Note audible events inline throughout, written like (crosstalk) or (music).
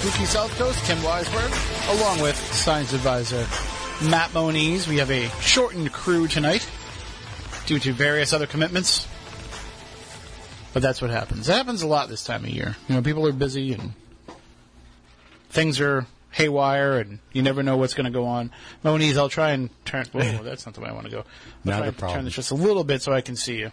Spooky South Coast. Tim Weisberg, along with science advisor Matt Moniz. We have a shortened crew tonight due to various other commitments. But that's what happens. It happens a lot this time of year. You know, people are busy and things are haywire and you never know what's going to go on. Moniz, I'll try and turn. (laughs) Whoa, that's not the way I want to go. I'll Not try a and problem. Turn this just a little bit so I can see you.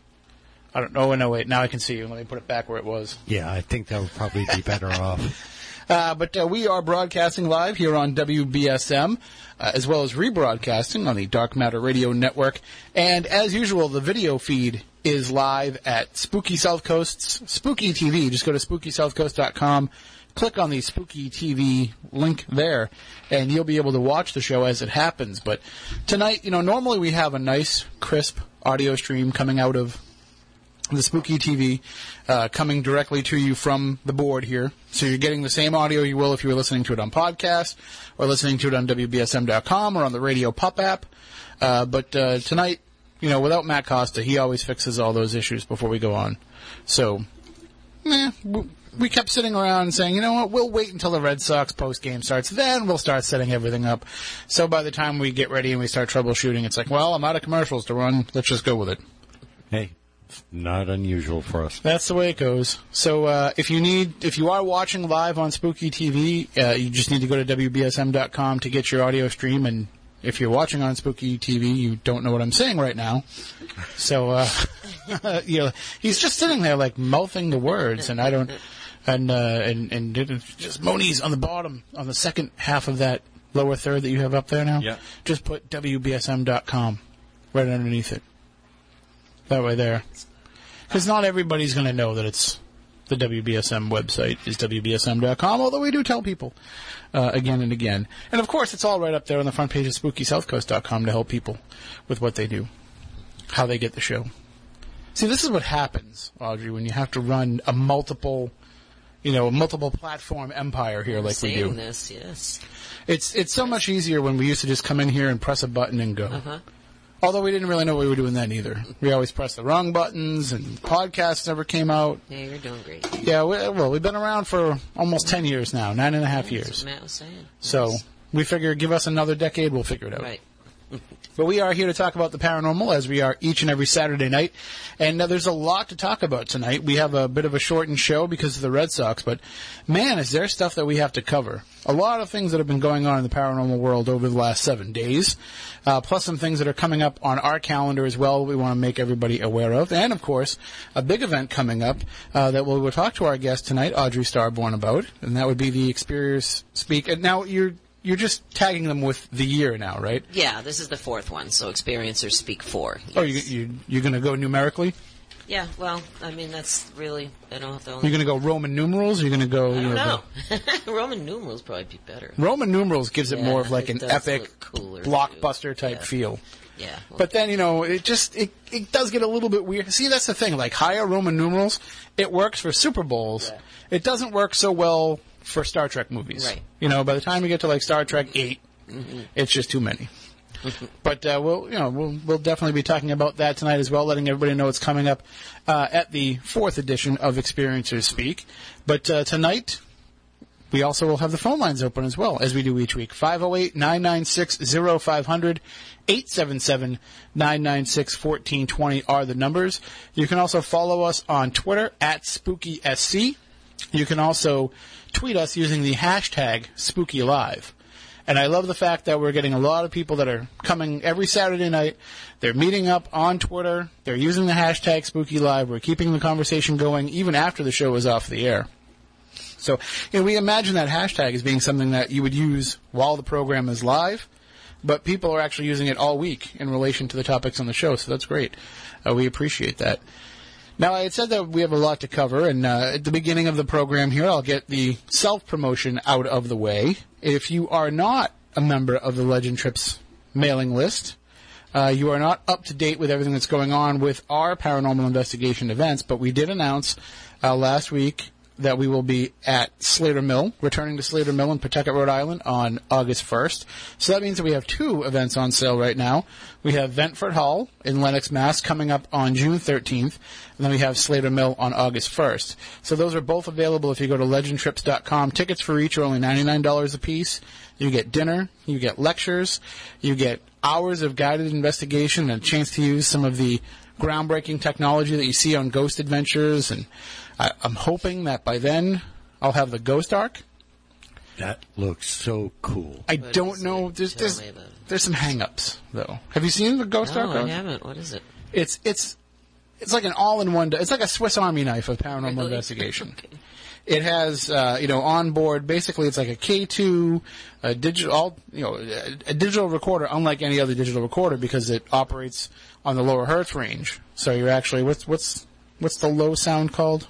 I don't know. No, wait. Now I can see you. Let me put it back where it was. Yeah, I think that would probably be better (laughs) off. Uh, but uh, we are broadcasting live here on WBSM, uh, as well as rebroadcasting on the Dark Matter Radio Network. And as usual, the video feed is live at Spooky South Coast's Spooky TV. Just go to SpookySouthCoast.com, click on the Spooky TV link there, and you'll be able to watch the show as it happens. But tonight, you know, normally we have a nice, crisp audio stream coming out of the Spooky TV uh, coming directly to you from the board here. So you're getting the same audio you will if you were listening to it on podcast or listening to it on WBSM.com or on the Radio Pup app. Uh, but uh, tonight, you know, without Matt Costa, he always fixes all those issues before we go on. So, eh, we kept sitting around saying, you know what, we'll wait until the Red Sox post game starts, then we'll start setting everything up. So by the time we get ready and we start troubleshooting, it's like, well, I'm out of commercials to run. Let's just go with it. Hey, not unusual for us. That's the way it goes. So uh, if you need, if you are watching live on Spooky TV, uh, you just need to go to wbsm.com to get your audio stream. And if you're watching on Spooky TV, you don't know what I'm saying right now. So uh, (laughs) you know, he's just sitting there like mouthing the words, and I don't. And uh, and and just Moniz on the bottom on the second half of that lower third that you have up there now. Yeah. Just put wbsm.com right underneath it. That way there. Because not everybody's going to know that it's the WBSM website is WBSM.com, although we do tell people uh, again and again. And of course, it's all right up there on the front page of SpookySouthCoast.com to help people with what they do, how they get the show. See, this is what happens, Audrey, when you have to run a multiple, you know, a multiple platform empire here like we do. this, yes. It's it's so much easier when we used to just come in here and press a button and go. Uh-huh. Although we didn't really know we were doing then either. We always pressed the wrong buttons, and podcasts never came out. Yeah, you're doing great. Yeah, we, well, we've been around for almost 10 years now, nine and a half That's years. what Matt was saying. So we figure give us another decade, we'll figure it out. Right. (laughs) But we are here to talk about the paranormal as we are each and every Saturday night. And uh, there's a lot to talk about tonight. We have a bit of a shortened show because of the Red Sox, but man, is there stuff that we have to cover. A lot of things that have been going on in the paranormal world over the last seven days, uh, plus some things that are coming up on our calendar as well we want to make everybody aware of. And of course, a big event coming up uh, that we'll, we'll talk to our guest tonight, Audrey Starborn, about, and that would be the Experiencers Speak. And now you're you're just tagging them with the year now, right? Yeah, this is the fourth one, so experiencers speak four. Oh, you, you, you're going to go numerically? Yeah, well, I mean, that's really, I don't have to You're going to go Roman numerals? Or you're going to go, I don't know, know. (laughs) Roman numerals probably be better. Roman numerals gives it more of like an epic, blockbuster type Yeah. feel. Yeah. well, But then, you know, it just, it, it does get a little bit weird. See, that's the thing. Like, higher Roman numerals, it works for Super Bowls. Yeah. It doesn't work so well for Star Trek movies. Right. You know, by the time you get to like Star Trek 8, it's just too many. But uh, we'll, you know, we'll, we'll definitely be talking about that tonight as well, letting everybody know what's coming up uh, at the fourth edition of Experiencers Speak. But uh, tonight, we also will have the phone lines open as well, as we do each week. 508 996 0500 877 996 1420 are the numbers. You can also follow us on Twitter at SpookySC. You can also tweet us using the hashtag SpookyLive. And I love the fact that we're getting a lot of people that are coming every Saturday night. They're meeting up on Twitter. They're using the hashtag Spooky Live. We're keeping the conversation going even after the show is off the air. So, you know, we imagine that hashtag as being something that you would use while the program is live, but people are actually using it all week in relation to the topics on the show, so that's great. Uh, we appreciate that. Now, I had said that we have a lot to cover, and uh, at the beginning of the program here, I'll get the self promotion out of the way. If you are not a member of the Legend Trips mailing list, uh, you are not up to date with everything that's going on with our paranormal investigation events, but we did announce uh, last week that we will be at Slater Mill, returning to Slater Mill in Pawtucket, Rhode Island on August 1st. So that means that we have two events on sale right now. We have Ventford Hall in Lenox, Mass. coming up on June 13th, and then we have Slater Mill on August 1st. So those are both available if you go to legendtrips.com. Tickets for each are only $99 a piece. You get dinner, you get lectures, you get hours of guided investigation and a chance to use some of the groundbreaking technology that you see on Ghost Adventures. And I, I'm hoping that by then I'll have the Ghost Arc. That looks so cool. I What don't know. it? There's Tell there's, me about it. there's some hang-ups though. Have you seen the Ghost No, Arc? I haven't. What is it? It's it's it's like an all-in-one. It's like a Swiss Army knife of paranormal Really? investigation. (laughs) Okay. It has, uh, you know, on board. Basically, it's like a K2, a digital, all, you know, a, a digital recorder, unlike any other digital recorder, because it operates on the lower hertz range. So you're actually what's what's what's the low sound called?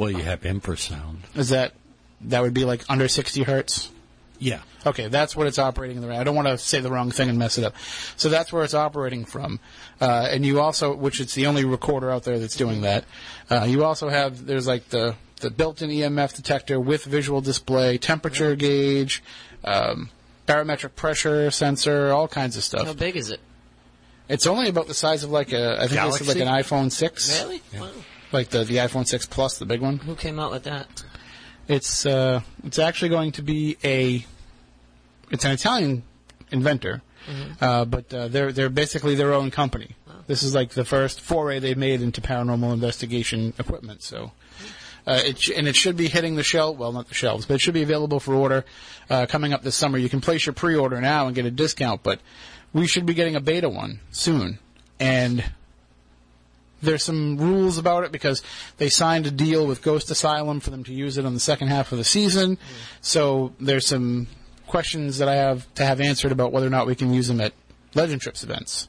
Well, you have infrasound. Is that that would be like under 60 hertz? Yeah. Okay, that's what it's operating in the. I don't want to say the wrong thing and mess it up. So that's where it's operating from. Uh, and you also, which it's the only recorder out there that's doing that. Uh, you also have there's like the the built-in EMF detector with visual display, temperature gauge, um, barometric pressure sensor, all kinds of stuff. How big is it? It's only about the size of like a I think it's like an iPhone six, Really? Wow. Like the the iPhone six Plus, the big one. Who came out with that? It's uh, it's actually going to be a it's an Italian inventor, uh, but uh, they're they're basically their own company. This is like the first foray they've made into paranormal investigation equipment. So. Uh, it sh- and it should be hitting the shelf. Well, not the shelves, but it should be available for order uh, coming up this summer. You can place your pre-order now and get a discount, but we should be getting a beta one soon. And there's some rules about it because they signed a deal with Ghost Asylum for them to use it on the second half of the season. So there's some questions that I have to have answered about whether or not we can use them at Legend Trips events,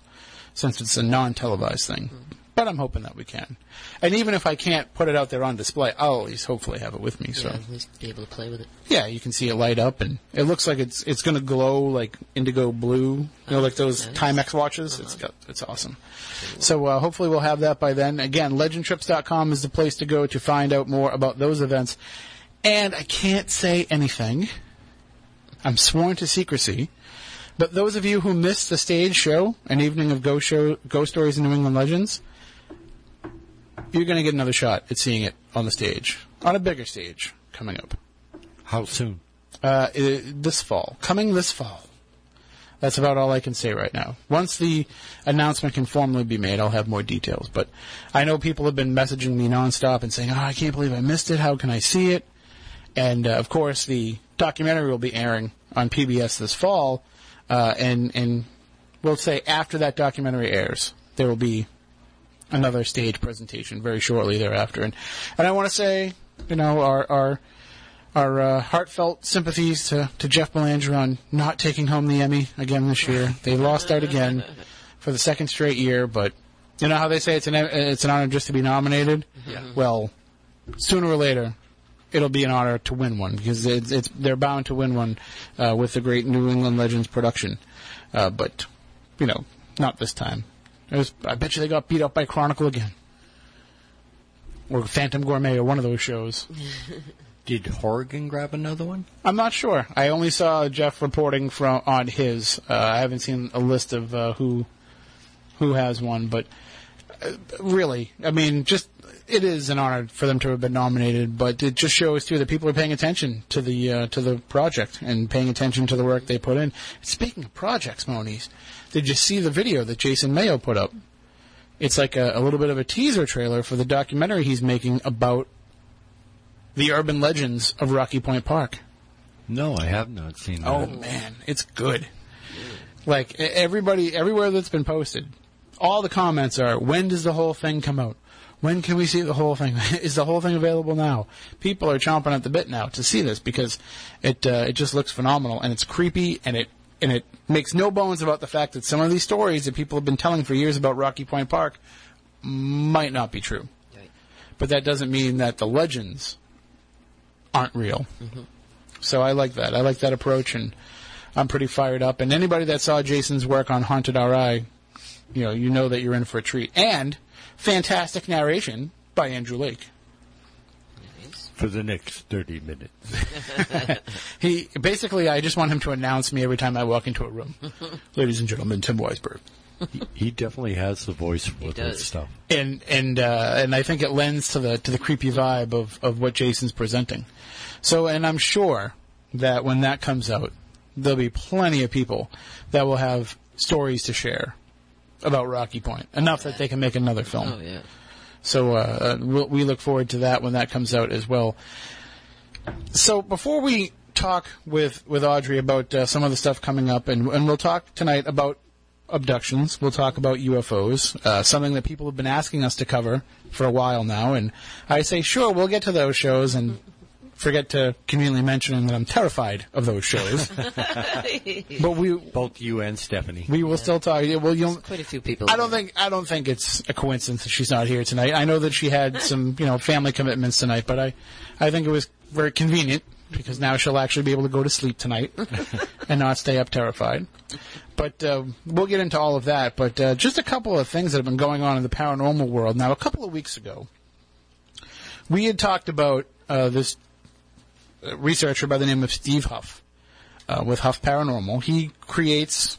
since it's a non-televised thing. But I'm hoping that we can. And even if I can't put it out there on display, I'll at least hopefully have it with me. So Yeah, at least be able to play with it. yeah, you can see it light up, and it looks like it's it's going to glow like indigo blue. You know, like those Nice. Timex watches. It's got it's awesome. So uh, hopefully we'll have that by then. Again, legendtrips.com is the place to go to find out more about those events. And I can't say anything. I'm sworn to secrecy. But those of you who missed the stage show, an evening of Ghost Show, Ghost Stories and New England Legends, you're going to get another shot at seeing it on the stage, on a bigger stage coming up. How soon? Uh, i- this fall, coming this fall. That's about all I can say right now. Once the announcement can formally be made, I'll have more details. But I know people have been messaging me nonstop and saying, "Oh, I can't believe I missed it. How can I see it?" And uh, of course, the documentary will be airing on PBS this fall, uh, and and we'll say after that documentary airs, there will be another stage presentation very shortly thereafter. And and I want to say, you know, our our our uh, heartfelt sympathies to, to Jeff Belanger on not taking home the Emmy again this year. They lost out again for the second straight year, but you know how they say it's an it's an honor just to be nominated. Yeah. Well, sooner or later, it'll be an honor to win one because it's, it's they're bound to win one uh, with the great New England Legends production. Uh, but you know, not this time. It was, I bet you they got beat up by Chronicle again. Or Phantom Gourmet, or one of those shows. (laughs) Did Horgan grab another one? I'm not sure. I only saw Jeff reporting from on his. Uh, I haven't seen a list of uh, who who has one, but uh, really, I mean, just it is an honor for them to have been nominated. But it just shows too that people are paying attention to the uh, to the project and paying attention to the work they put in. Speaking of projects, Moniz, did you see the video that Jason Mayo put up? It's like a, a little bit of a teaser trailer for the documentary he's making about the urban legends of Rocky Point Park. No, I have not seen that. Oh man, it's good. Like everybody, everywhere that's been posted, all the comments are, "When does the whole thing come out? When can we see the whole thing? (laughs) Is the whole thing available now?" People are chomping at the bit now to see this because it uh, it just looks phenomenal and it's creepy and it and it makes no bones about the fact that some of these stories that people have been telling for years about Rocky Point Park might not be true. Right. But that doesn't mean that the legends aren't real. So I like that. I like that approach, and I'm pretty fired up. And anybody that saw Jason's work on Haunted RI, you know, you know that you're in for a treat. And fantastic narration by Andrew Lake. For the next 30 minutes. (laughs) He basically, I just want him to announce me every time I walk into a room. (laughs) Ladies and gentlemen, Tim Weisberg. he, he definitely has the voice for that does. stuff. and and uh, and I think it lends to the to the creepy vibe of, of what Jason's presenting. So, and I'm sure that when that comes out, there'll be plenty of people that will have stories to share about Rocky Point, enough that they can make another film. Oh yeah. So uh, we'll, we look forward to that when that comes out as well. So before we talk with with Audrey about uh, some of the stuff coming up, and and we'll talk tonight about abductions. We'll talk about UFOs, uh, something that people have been asking us to cover for a while now. And I say, sure, we'll get to those shows, and forget to conveniently mention that I'm terrified of those shows. (laughs) but we Both you and Stephanie. we will still talk. yeah, Well, you'll. Quite a few people. I don't think I don't think it's a coincidence that she's not here tonight. I know that she had some you know family commitments tonight, but I I think it was very convenient because now she'll actually be able to go to sleep tonight (laughs) and not stay up terrified. But uh, we'll get into all of that. But uh, just a couple of things that have been going on in the paranormal world. Now, a couple of weeks ago, we had talked about uh, this researcher by the name of Steve Huff uh, with Huff Paranormal. He creates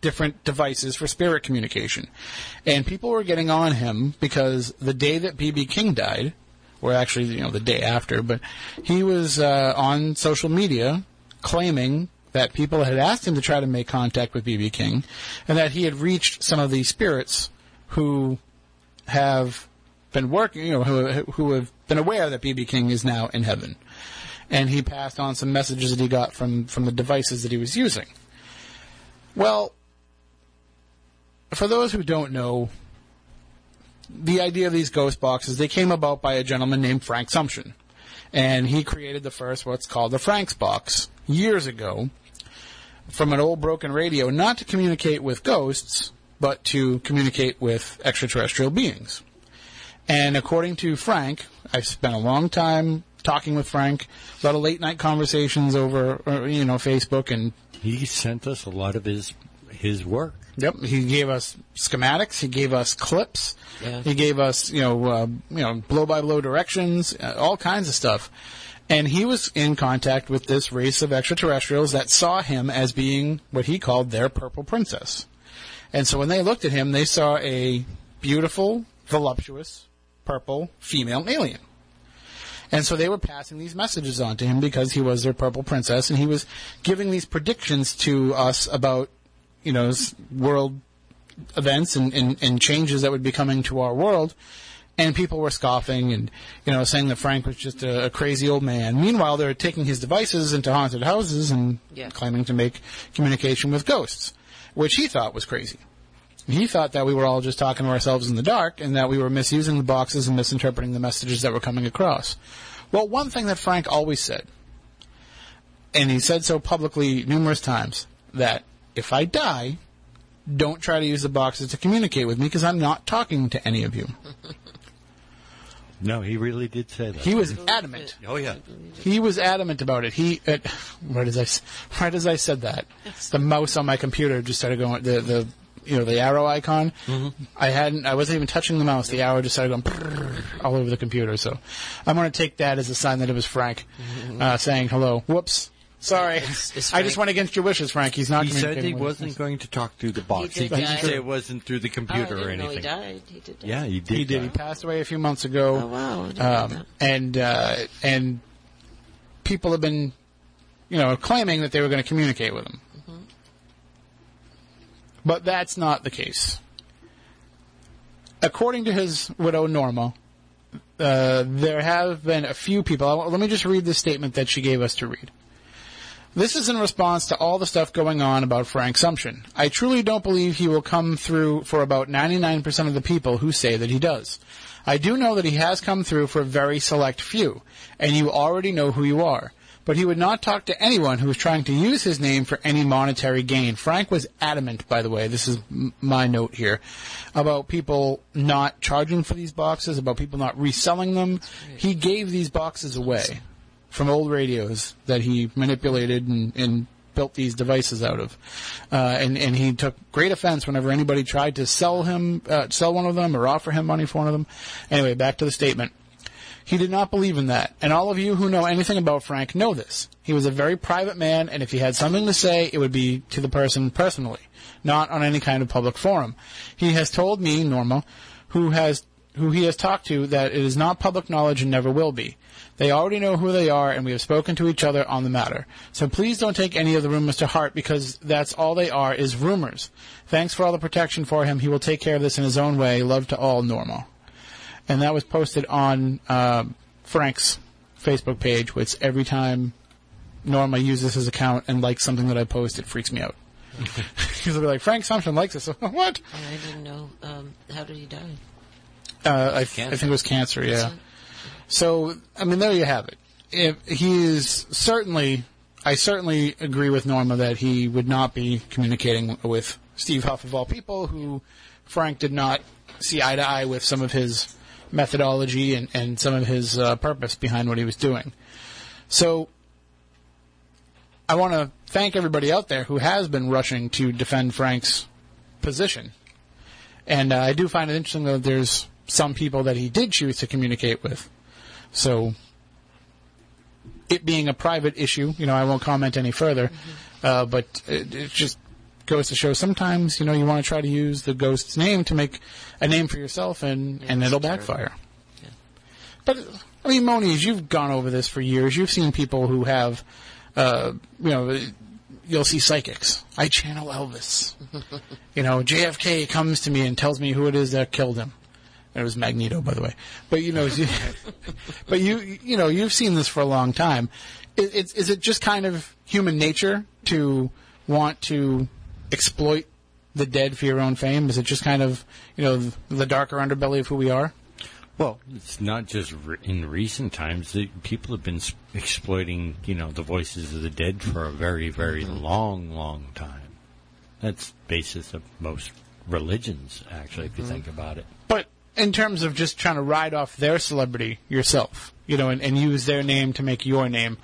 different devices for spirit communication. And people were getting on him because the day that B.B. King died, or actually, you know, the day after, but he was uh, on social media claiming that people had asked him to try to make contact with B.B. King and that he had reached some of these spirits who have been working, you know, who, who have been aware that B.B. King is now in heaven. And he passed on some messages that he got from, from the devices that he was using. Well, for those who don't know, the idea of these ghost boxes, they came about by a gentleman named Frank Sumption. And he created the first, what's called the Frank's box, years ago, from an old broken radio, not to communicate with ghosts, but to communicate with extraterrestrial beings. And according to Frank, I've spent a long time talking with Frank, a lot of late night conversations over, uh, you know, Facebook and He sent us a lot of his his work. Yep, he gave us schematics. He gave us clips. Yeah. He gave us, you know, uh, you know, blow by blow directions, uh, all kinds of stuff. And he was in contact with this race of extraterrestrials that saw him as being what he called their purple princess. And so when they looked at him, they saw a beautiful, voluptuous, purple female alien. And so they were passing these messages on to him because he was their purple princess, and he was giving these predictions to us about, you know, world events and, and, and changes that would be coming to our world. And people were scoffing and, you know, saying that Frank was just a, a crazy old man. Meanwhile, they're taking his devices into haunted houses and Yeah. claiming to make communication with ghosts, which he thought was crazy. He thought that we were all just talking to ourselves in the dark and that we were misusing the boxes and misinterpreting the messages that were coming across. Well, one thing that Frank always said, and he said so publicly numerous times, that if I die, don't try to use the boxes to communicate with me because I'm not talking to any of you. No, he really did say that. He was adamant. oh yeah. He was adamant about it. He, uh, right as I, s- right as I said that, the mouse on my computer just started going. The the you know the arrow icon. I hadn't. I wasn't even touching the mouse. The arrow just started going all over the computer. So I'm going to take that as a sign that it was Frank uh, saying hello. Whoops. Sorry. It's- it's I just went against your wishes, Frank. He's not. He said he wasn't going to talk through the box. He He did didn't say it wasn't through the Oh, I computer or didn't know he anything. died. He did. Die. Yeah, he did. He did. He passed away a few months ago. Oh wow. I didn't know um, and uh, and people have been, you know, claiming that they were going to communicate with him. But that's not the case. According to his widow Norma, uh, there have been a few people. Let me just read the statement that she gave us to read. This is in response to all the stuff going on about Frank Sumption. I truly don't believe he will come through for about 99% of the people who say that he does. I do know that he has come through for a very select few, and you already know who you are. But he would not talk to anyone who was trying to use his name for any monetary gain. Frank was adamant, by the way, this is m- my note here, about people not charging for these boxes, about people not reselling them. He gave these boxes away from old radios that he manipulated and, and built these devices out of. Uh, and, and he took great offense whenever anybody tried to sell him, uh, sell one of them or offer him money for one of them. Anyway, back to the statement. He did not believe in that. And all of you who know anything about Frank know this. He was a very private man, and if he had something to say, it would be to the person personally, not on any kind of public forum. He has told me, Norma, who has who he has talked to, that it is not public knowledge and never will be. They already know who they are, and we have spoken to each other on the matter. So please don't take any of the rumors to heart, because that's all they are, is rumors. Thanks for all the protection for him. He will take care of this in his own way. Love to all, Norma and that was posted on uh, Frank's Facebook page. Which every time Norma uses his account and likes something that I post, it freaks me out. (laughs) Because they'll be like, Frank Sumption likes this. (laughs) what? I didn't know. Um, how did he die? Uh, I, I think it was cancer. Yeah. So I mean, there you have it. If he is certainly, I certainly agree with Norma that he would not be communicating with Steve Huff of all people, who Frank did not see eye to eye with some of his methodology and, and some of his uh, purpose behind what he was doing. So I want to thank everybody out there who has been rushing to defend Frank's position. And uh, I do find it interesting that there's some people that he did choose to communicate with. So it being a private issue, you know, I won't comment any further. Uh, but it, it just goes to show sometimes, you know, you want to try to use the ghost's name to make a name for yourself, and, and it'll backfire. Yeah. But I mean, Moniz, you've gone over this for years. You've seen people who have, uh, you know, you'll see psychics. I channel Elvis. (laughs) you know, JFK comes to me and tells me who it is that killed him. And it was Magneto, by the way. But you know, (laughs) but you you know you've seen this for a long time. Is, is it just kind of human nature to want to exploit the dead for your own fame? Is it just kind of you know the darker underbelly of who we are? Well, it's not just re- in recent times. The, people have been s- exploiting, you know, the voices of the dead for a very, very mm-hmm. long, long time. That's basis of most religions, actually, if you mm-hmm. think about it. But in terms of just trying to ride off their celebrity yourself, you know, and, and use their name to make your name,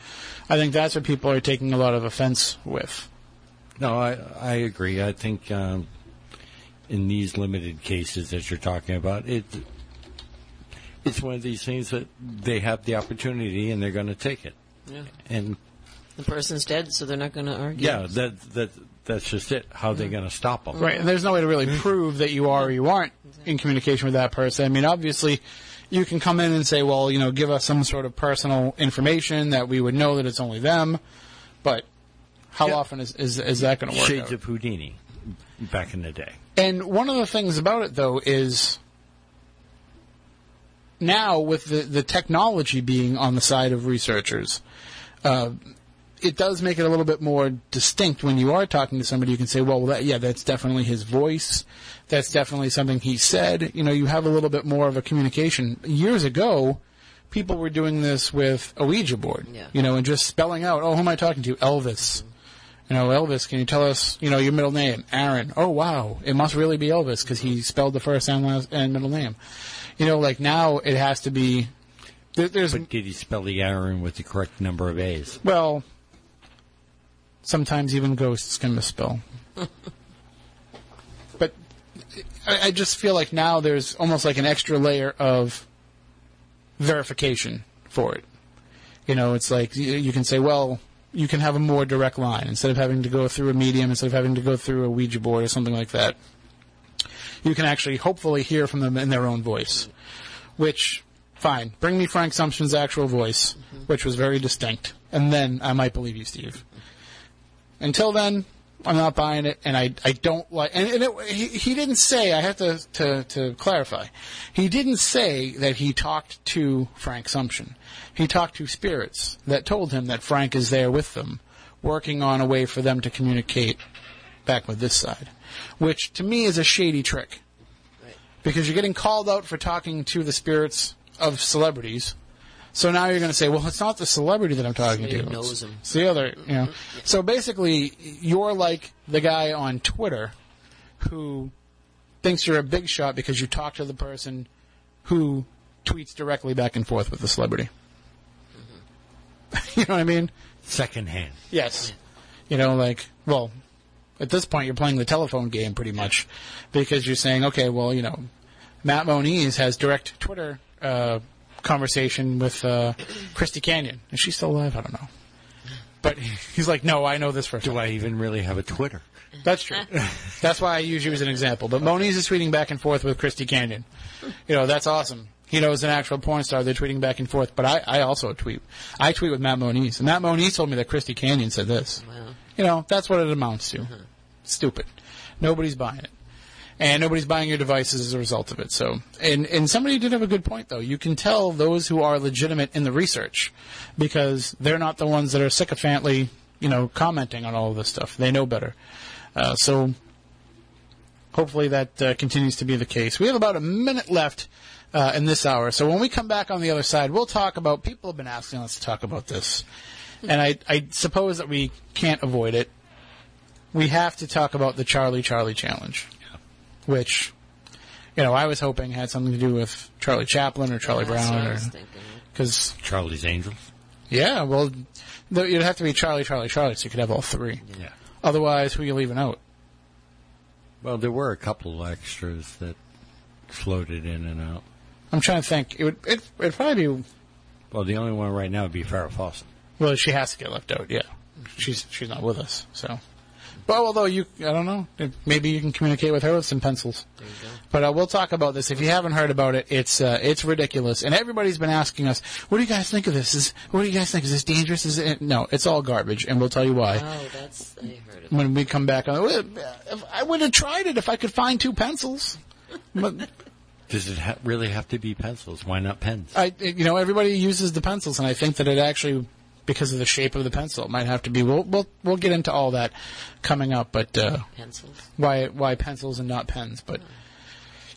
I think that's what people are taking a lot of offense with. No, I I agree. I think um, in these limited cases that you're talking about, it it's one of these things that they have the opportunity and they're going to take it. Yeah. And The person's dead, so they're not going to argue. yeah, that that that's just it. How are they going to stop them? Right, and there's no way to really prove that you are or you aren't in communication with that person. I mean, obviously, you can come in and say, well, you know, give us some sort of personal information that we would know that it's only them, but how Yeah. often is, is, is that going to work Shades out? of Houdini back in the day. And one of the things about it, though, is now with the, the technology being on the side of researchers, uh, it does make it a little bit more distinct when you are talking to somebody. You can say, well, that, yeah, that's definitely his voice. That's definitely something he said. You know, you have a little bit more of a communication. Years ago, people were doing this with a Ouija board, Yeah. you know, and just spelling out, oh, who am I talking to? Elvis. You know, Elvis, can you tell us, you know, your middle name? Aaron. Oh, wow. It must really be Elvis because he spelled the first and last and middle name. You know, like now it has to be. There, there's But did he spell the Aaron with the correct number of A's? well, sometimes even ghosts can misspell. (laughs) but I, I just feel like now there's almost like an extra layer of verification for it. You know, it's like you, you can say, well, you can have a more direct line instead of having to go through a medium, instead of having to go through a Ouija board or something like that. You can actually hopefully hear from them in their own voice, which fine. Bring me Frank Sumption's actual voice, mm-hmm. which was very distinct, and then I might believe you, Steve. Until then, I'm not buying it, and I I don't like. And, and it, he he didn't say. I have to, to to clarify. He didn't say that he talked to Frank Sumption. He talked to spirits that told him that Frank is there with them, working on a way for them to communicate back with this side, which to me is a shady trick Right. because you're getting called out for talking to the spirits of celebrities. So now you're going to say, well, it's not the celebrity that I'm talking Somebody to. who knows It's- him. It's the other, you know. So basically, you're like the guy on Twitter who thinks you're a big shot because you talk to the person who tweets directly back and forth with the celebrity. (laughs) you know what I mean? Secondhand. Yes. You know, like, well, at this point, you're playing the telephone game pretty much because you're saying, okay, well, you know, Matt Moniz has direct Twitter uh, conversation with uh, Christy Canyon. Is she still alive? I don't know. But he's like, no, I know this for a Do. I even really have a Twitter? That's true. (laughs) that's why I use you as an example. But Moniz is tweeting back and forth with Christy Canyon. You know, that's awesome. He knows an actual porn star, they're tweeting back and forth. But I, I also tweet. I tweet with Matt Moniz. And Matt Moniz told me that Christy Canyon said this. Wow. You know, that's what it amounts to. Stupid. Nobody's buying it. And nobody's buying your devices as a result of it. So, and, and somebody did have a good point though. You can tell those who are legitimate in the research because they're not the ones that are sycophantly, you know, commenting on all of this stuff. They know better. Uh, so, hopefully that uh, continues to be the case. We have about a minute left uh, in this hour. So when we come back on the other side, we'll talk about. People have been asking us to talk about this, and I, I suppose that we can't avoid it. We have to talk about the Charlie Charlie challenge, which, you know, I was hoping had something to do with Charlie Chaplin or Charlie That's what Brown, I or was thinking. because Charlie's Angels. yeah, well, th- it'd have to be Charlie Charlie Charlie, so you could have all three. Yeah. Otherwise, who are you leaving out? Well, there were a couple extras that floated in and out. I'm trying to think. It would it, it'd probably be Well, the only one right now would be Farrah Fawcett. Well, she has to get left out. Yeah, she's she's not with us. So, but although you, I don't know, it- maybe you can communicate with her with some pencils. There you go. But uh, we'll talk about this. If you haven't heard about it, it's uh, it's ridiculous, and everybody's been asking us, "What do you guys think of this? Is what do you guys think? Is this dangerous? Is it no? It's all garbage, and we'll tell you why Oh, that's I heard of. when we come back. on well, if I would have tried it if I could find two pencils. But (laughs) Does it ha- really have to be pencils? Why not pens? I, you know, everybody uses the pencils, and I think that it actually, because of the shape of the pencil, it might have to be. We'll we'll we'll get into all that coming up, but uh, Pencils. why why pencils and not pens? But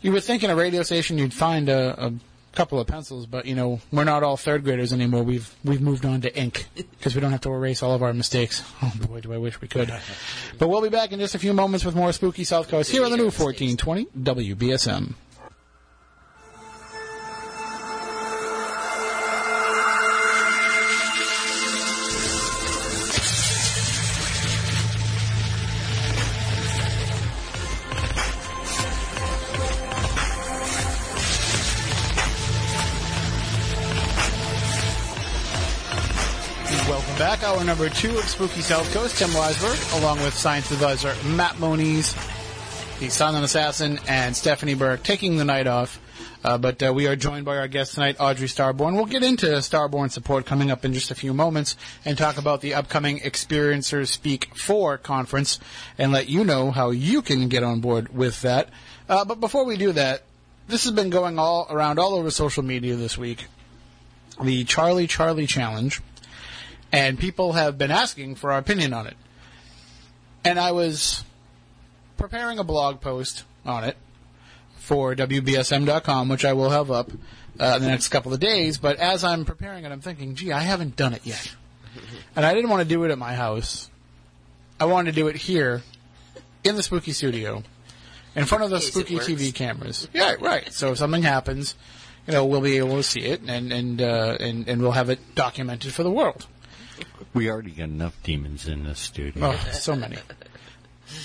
you would think in a radio station you'd find a, a couple of pencils, but you know we're not all third graders anymore. We've we've moved on to ink because we don't have to erase all of our mistakes. Oh boy, do I wish we could. (laughs) but we'll be back in just a few moments with more spooky South Coast here on the new 1420 WBSM. Number two of Spooky South Coast. Tim Weisberg, along with science advisor Matt Moniz, the silent assassin, and Stephanie Burke, taking the night off. Uh, but uh, we are joined by our guest tonight, Audrey Starborn. We'll get into Starborn support coming up in just a few moments and talk about the upcoming Experiencers Speak 4 conference and let you know how you can get on board with that. Uh, but before we do that, this has been going all around all over social media this week. The Charlie Charlie Challenge and people have been asking for our opinion on it. And I was preparing a blog post on it for WBSM.com, which I will have up uh, in the next couple of days. But as I'm preparing it, I'm thinking, gee, I haven't done it yet. (laughs) And I didn't want to do it at my house. I wanted to do it here in the spooky studio in front of the spooky. TV cameras. Yeah, right. So if something happens, you know, we'll be able to see it and and uh, and, and we'll have it documented for the world. We already got enough demons in this studio. Oh, so many.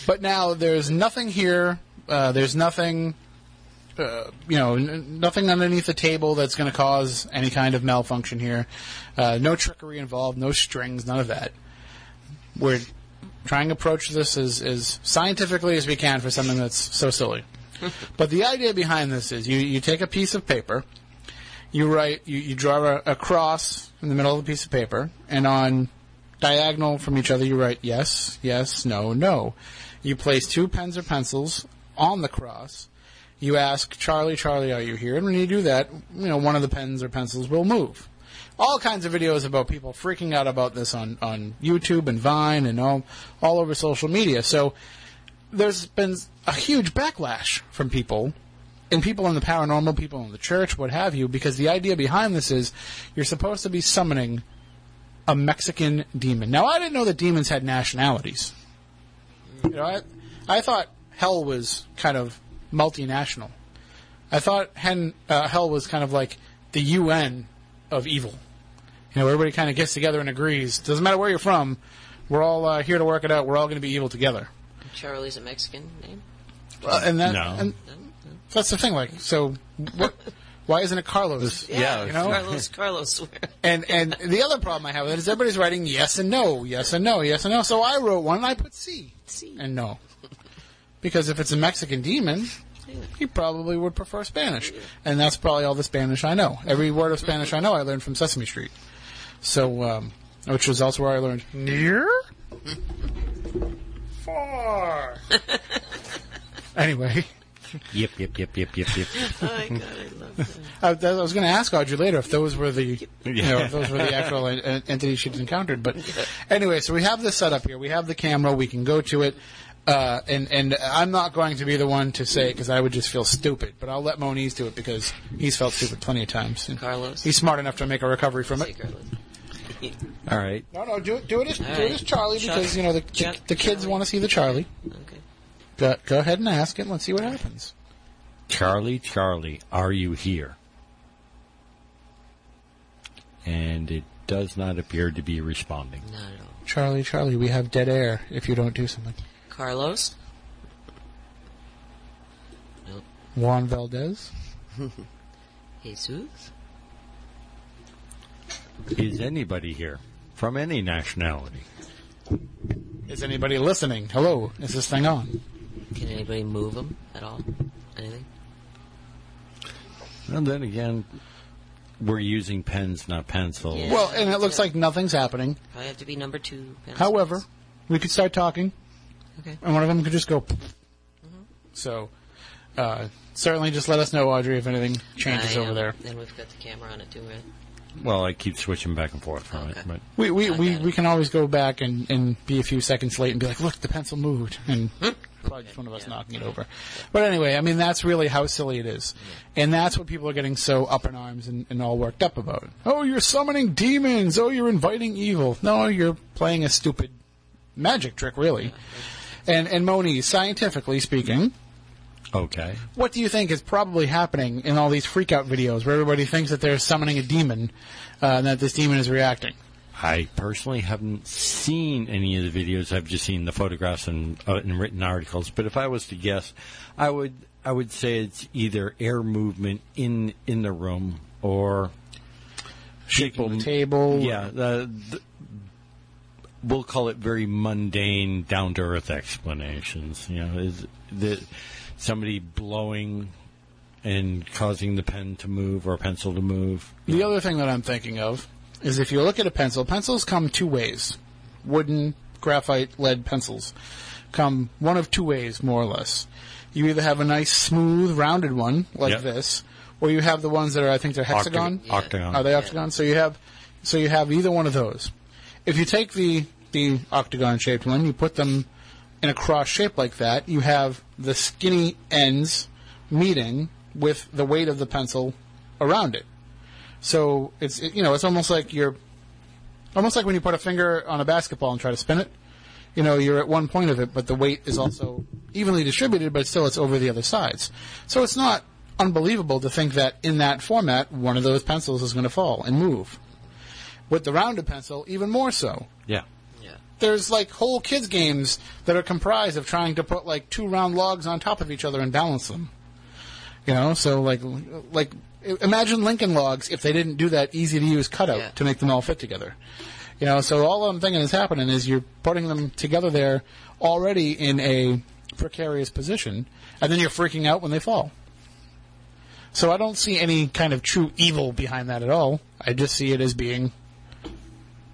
But now there's nothing here. Uh, there's nothing, uh, you know, n- nothing underneath the table that's going to cause any kind of malfunction here. Uh, no trickery involved. No strings. None of that. We're trying to approach this as, as scientifically as we can for something that's so silly. (laughs) but the idea behind this is you, you take a piece of paper, you write, you, you draw a, a cross in the middle of a piece of paper, and on diagonal from each other, you write yes, yes, no, no. You place two pens or pencils on the cross. You ask Charlie, Charlie, are you here? And when you do that, you know one of the pens or pencils will move. All kinds of videos about people freaking out about this on, on YouTube and Vine and all all over social media. So there's been a huge backlash from people and people in the paranormal, people in the church, what have you, because the idea behind this is you're supposed to be summoning a Mexican demon. Now, I didn't know that demons had nationalities. You know, I, I thought hell was kind of multinational. I thought hen, uh, hell was kind of like the UN of evil. You know, everybody kind of gets together and agrees. Doesn't matter where you're from, we're all uh, here to work it out. We're all going to be evil together. Charlie's a Mexican name. Well, and that, No. and that's the thing. Like, so what? Why isn't it Carlos? Yeah, you know? Carlos, Carlos. (laughs) And and the other problem I have with it is everybody's writing yes and no, yes and no, yes and no. So I wrote one and I put C C. and no. Because if it's a Mexican demon, he probably would prefer Spanish. And that's probably all the Spanish I know. Every word of Spanish I know I learned from Sesame Street. So, um, which was also where I learned near, far. (laughs) anyway, Yep, yep, yep, yep, yep, yep. (laughs) Oh my god, I love that. I, I was going to ask Audrey later if those were the, you know, if those were the actual en- en- entities she'd encountered. But anyway, so we have this set up here. We have the camera. We can go to it. Uh, and and I'm not going to be the one to say it because I would just feel stupid. But I'll let Moniz do it because he's felt stupid plenty of times. And Carlos. He's smart enough to make a recovery from it. Carlos. All right. No, no, do it. Do it as, do All it as Charlie Chuck- because you know the, the, Chuck the kids want to see the Charlie. Okay. Go, go ahead and ask it. Let's see what happens. Charlie, Charlie, are you here? And it does not appear to be responding. Not at all. Charlie, Charlie, we have dead air if you don't do something. Carlos. Nope. Juan Valdez. (laughs) Jesus. Is anybody here from any nationality? Is anybody listening? Hello, is this thing on? Can anybody move them at all? Anything? And then again, we're using pens, not pencils. Yeah. Well, and it looks like nothing's happening. Probably have to be number two. pencils. However, we could start talking, Okay. and one of them could just go. So, uh, certainly, just let us know, Audrey, if anything changes I over there. Then we've got the camera on it too, right? Well, I keep switching back and forth from Okay. it, but We we, we, it. we can always go back and, and be a few seconds late and be like, look, the pencil moved, and hmm? probably just one of us Yeah. knocking it over. But anyway, I mean, that's really how silly it is, and that's what people are getting so up in arms and, and all worked up about. Oh, you're summoning demons. Oh, you're inviting evil. No, you're playing a stupid magic trick, really. And and Moni, scientifically speaking, okay. what do you think is probably happening in all these freakout videos where everybody thinks that they're summoning a demon uh, and that this demon is reacting? I personally haven't seen any of the videos. I've just seen the photographs and, uh, and written articles. But if I was to guess, I would I would say it's either air movement in in the room or Shaking people- the table. Yeah, the, the, we'll call it very mundane, down to earth explanations. You know, is the somebody blowing and causing the pen to move or a pencil to move? The other thing that I'm thinking of is if you look at a pencil, pencils come two ways. Wooden, graphite, lead pencils come one of two ways, more or less. You either have a nice, smooth, rounded one like Yep. this, or you have the ones that are, I think, they're hexagon. Octa- octagon. Are they octagon? So you have, so you have either one of those. If you take the the octagon shaped one, you put them in a cross shape like that. You have the skinny ends meeting with the weight of the pencil around it. So it's it- you know it's almost like you're almost like when you put a finger on a basketball and try to spin it. You know you're at one point of it, but the weight is also evenly distributed, but still it's over the other sides. So it's not unbelievable to think that in that format, one of those pencils is going to fall and move. With the rounded pencil, even more so. Yeah. There's like whole kids games that are comprised of trying to put like two round logs on top of each other and balance them. You know, so like like imagine Lincoln logs if they didn't do that easy to use cutout Yeah. to make them all fit together. You know, so all I'm thinking is happening is you're putting them together there already in a precarious position, and then you're freaking out when they fall. So I don't see any kind of true evil behind that at all. I just see it as being,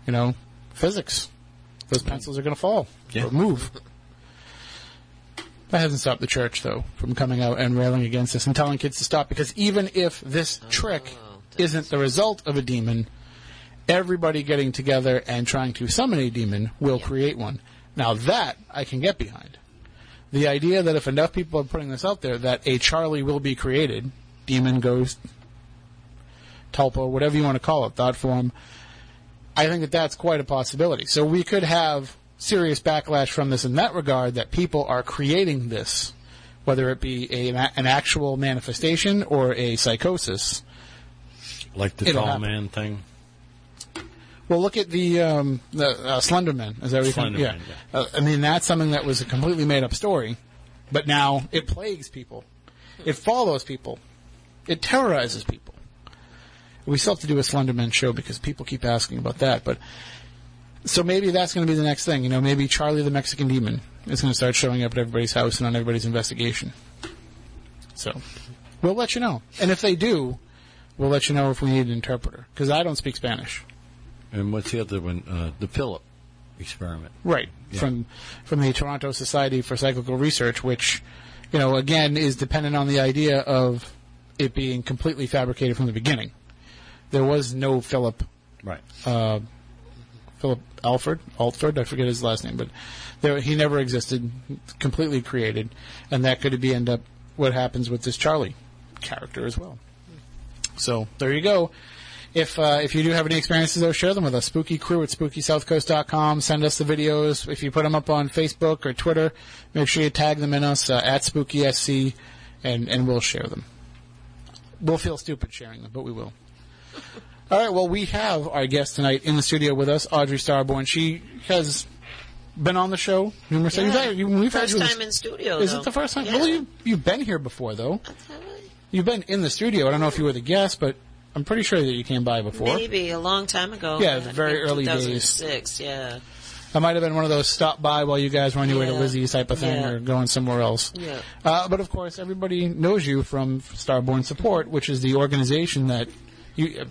you know, physics. Those pencils are going to fall Yeah. or move. That hasn't stopped the church, though, from coming out and railing against this and telling kids to stop. Because even if this oh, trick Oh, that's- isn't the result of a demon, everybody getting together and trying to summon a demon will create one. Now that I can get behind. The idea that if enough people are putting this out there, that a Charlie will be created, demon, ghost, tulpa, whatever you want to call it, thought form, I think that that's quite a possibility. So we could have serious backlash from this in that regard that people are creating this, whether it be a, an actual manifestation or a psychosis. Like the It'll tall happen. man thing. Well, look at the um, the uh, Slenderman. Is everything? Slenderman, yeah. Uh, I mean, that's something that was a completely made up story, but now it plagues people. It follows people. It terrorizes people. We still have to do a Slenderman show because people keep asking about that. But so maybe that's going to be the next thing. You know, maybe Charlie the Mexican Demon is going to start showing up at everybody's house and on everybody's investigation. So we'll let you know. And if they do, we'll let you know if we need an interpreter because I don't speak Spanish. And what's the other one? Uh, the Philip experiment. Right. Yeah. From from the Toronto Society for Psychical Research, which, you know, again is dependent on the idea of it being completely fabricated from the beginning. There was no Philip Right. uh, Philip Alford, Altford, I forget his last name, but there, he never existed, completely created, and that could be end up what happens with this Charlie character as well. So there you go. If uh, if you do have any experiences, though, share them with us. Spooky Crew at SpookySouthCoast.com. Send us the videos. If you put them up on Facebook or Twitter, make sure you tag them in us uh, at SpookySC, and and we'll share them. We'll feel stupid sharing them, but we will. All right. Well, we have our guest tonight in the studio with us, Audrey Starborn. She has been on the show numerous times. Yeah. You've We've had you time in studio. Is though. it the first time? Yeah. Well, you, you've been here before, though. You've been in the studio. I don't know if you were the guest, but I'm pretty sure that you came by before. Maybe a long time ago. Yeah, the very early days. 2006, yeah. I might have been one of those stop by while you guys were on your way to Yeah. Lizzie's type of thing Yeah. or going somewhere else. Yeah. Uh, but of course, everybody knows you from Starborn Support, which is the organization that you uh,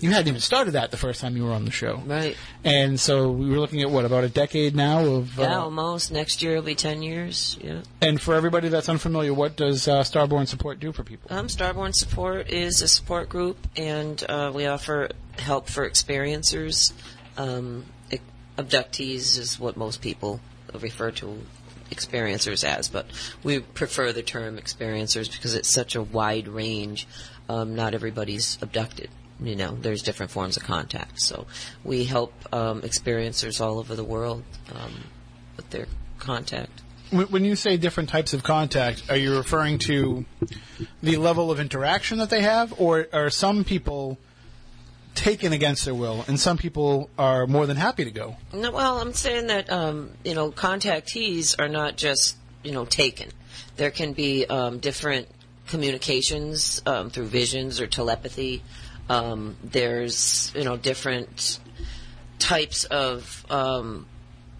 you hadn't even started that the first time you were on the show. Right. And so we were looking at what about a decade now of. Yeah, Uh, almost. Next year will be 10 years. Yeah. and for everybody that's unfamiliar, what does uh, Starborn Support do for people? Um, Starborn Support is a support group, and uh, we offer help for experiencers. Um, abductees is what most people refer to experiencers as, but we prefer the term experiencers because it's such a wide range. Um, not everybody's abducted. You know, there's different forms of contact. So we help um, experiencers all over the world um, with their contact. When when you say different types of contact, are you referring to the level of interaction that they have, or are some people taken against their will, and some people are more than happy to go? No, well, I'm saying that um, you know contactees are not just you know taken. There can be um, different communications um, through visions or telepathy. Um, there's you know different types of um,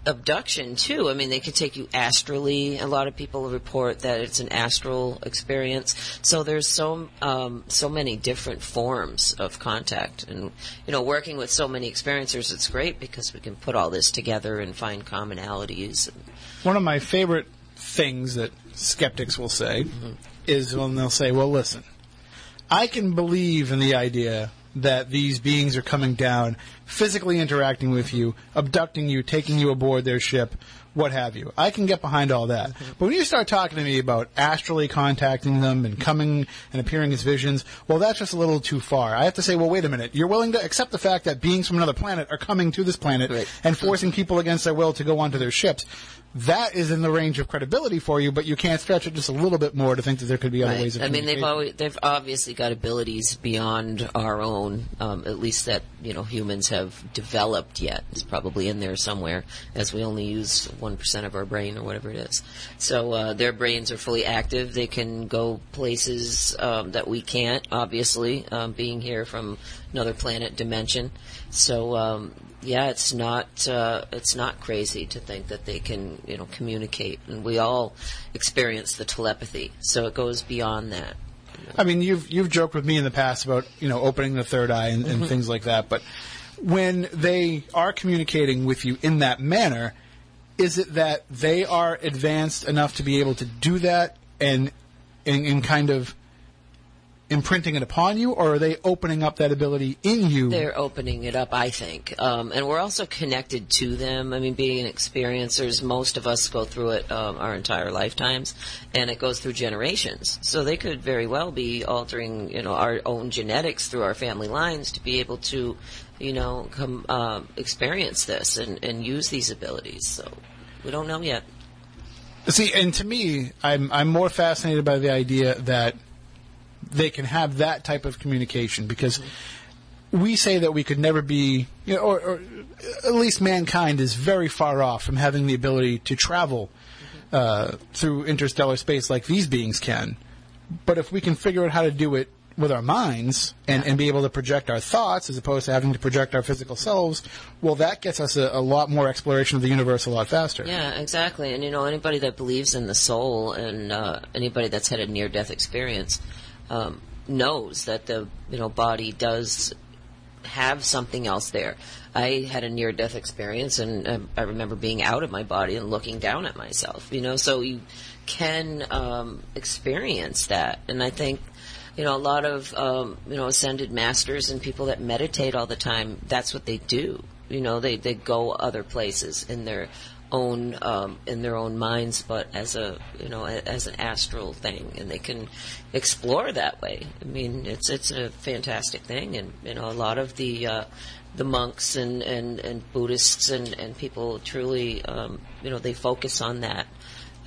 abduction too. I mean, they could take you astrally. A lot of people report that it's an astral experience. So there's so um, so many different forms of contact, and you know, working with so many experiencers, it's great because we can put all this together and find commonalities. One of my favorite things that skeptics will say is when they'll say, "Well, listen, I can believe in the idea that these beings are coming down, physically interacting with you, abducting you, taking you aboard their ship, what have you. I can get behind all that. But when you start talking to me about astrally contacting them and coming and appearing as visions, well, that's just a little too far. I have to say, well, wait a minute. You're willing to accept the fact that beings from another planet are coming to this planet Right. and forcing people against their will to go onto their ships. That is in the range of credibility for you, but you can't stretch it just a little bit more to think that there could be other Right. ways of I mean, they've always, they've obviously got abilities beyond our own, um, at least that you know humans have developed yet. It's probably in there somewhere, as we only use one percent of our brain or whatever it is. So uh, their brains are fully active. They can go places um, that we can't. Obviously, um, being here from another planet dimension. So um, yeah, it's not uh, it's not crazy to think that they can you know communicate, and we all experience the telepathy. So it goes beyond that. I mean, you've you've joked with me in the past about you know opening the third eye and, and things like that, but when they are communicating with you in that manner, is it that they are advanced enough to be able to do that and and, and kind of imprinting it upon you, or are they opening up that ability in you? They're opening it up, I think, um, and we're also connected to them. I mean, being experiencers, most of us go through it um, our entire lifetimes, and it goes through generations. So they could very well be altering, you know, our own genetics through our family lines to be able to, you know, come um, experience this and, and use these abilities. So we don't know yet. See, and to me, I'm I'm more fascinated by the idea that they can have that type of communication because we say that we could never be, you know, or, or at least mankind is very far off from having the ability to travel uh, through interstellar space like these beings can. But if we can figure out how to do it with our minds and, and be able to project our thoughts as opposed to having to project our physical selves, well, that gets us a, a lot more exploration of the universe a lot faster. Yeah, exactly. And you know, anybody that believes in the soul and uh, anybody that's had a near-death experience um, knows that the you know body does have something else there. I had a near-death experience, and um, I remember being out of my body and looking down at myself. You know, so you can um, experience that, and I think you know, a lot of, um, you know, ascended masters and people that meditate all the time, that's what they do. You know, they, they go other places in their own, um, in their own minds, but as a, you know, as an astral thing, and they can explore that way. I mean, it's, it's a fantastic thing, and, you know, a lot of the, uh, the monks and, and, and Buddhists and, and people truly, um, you know, they focus on that,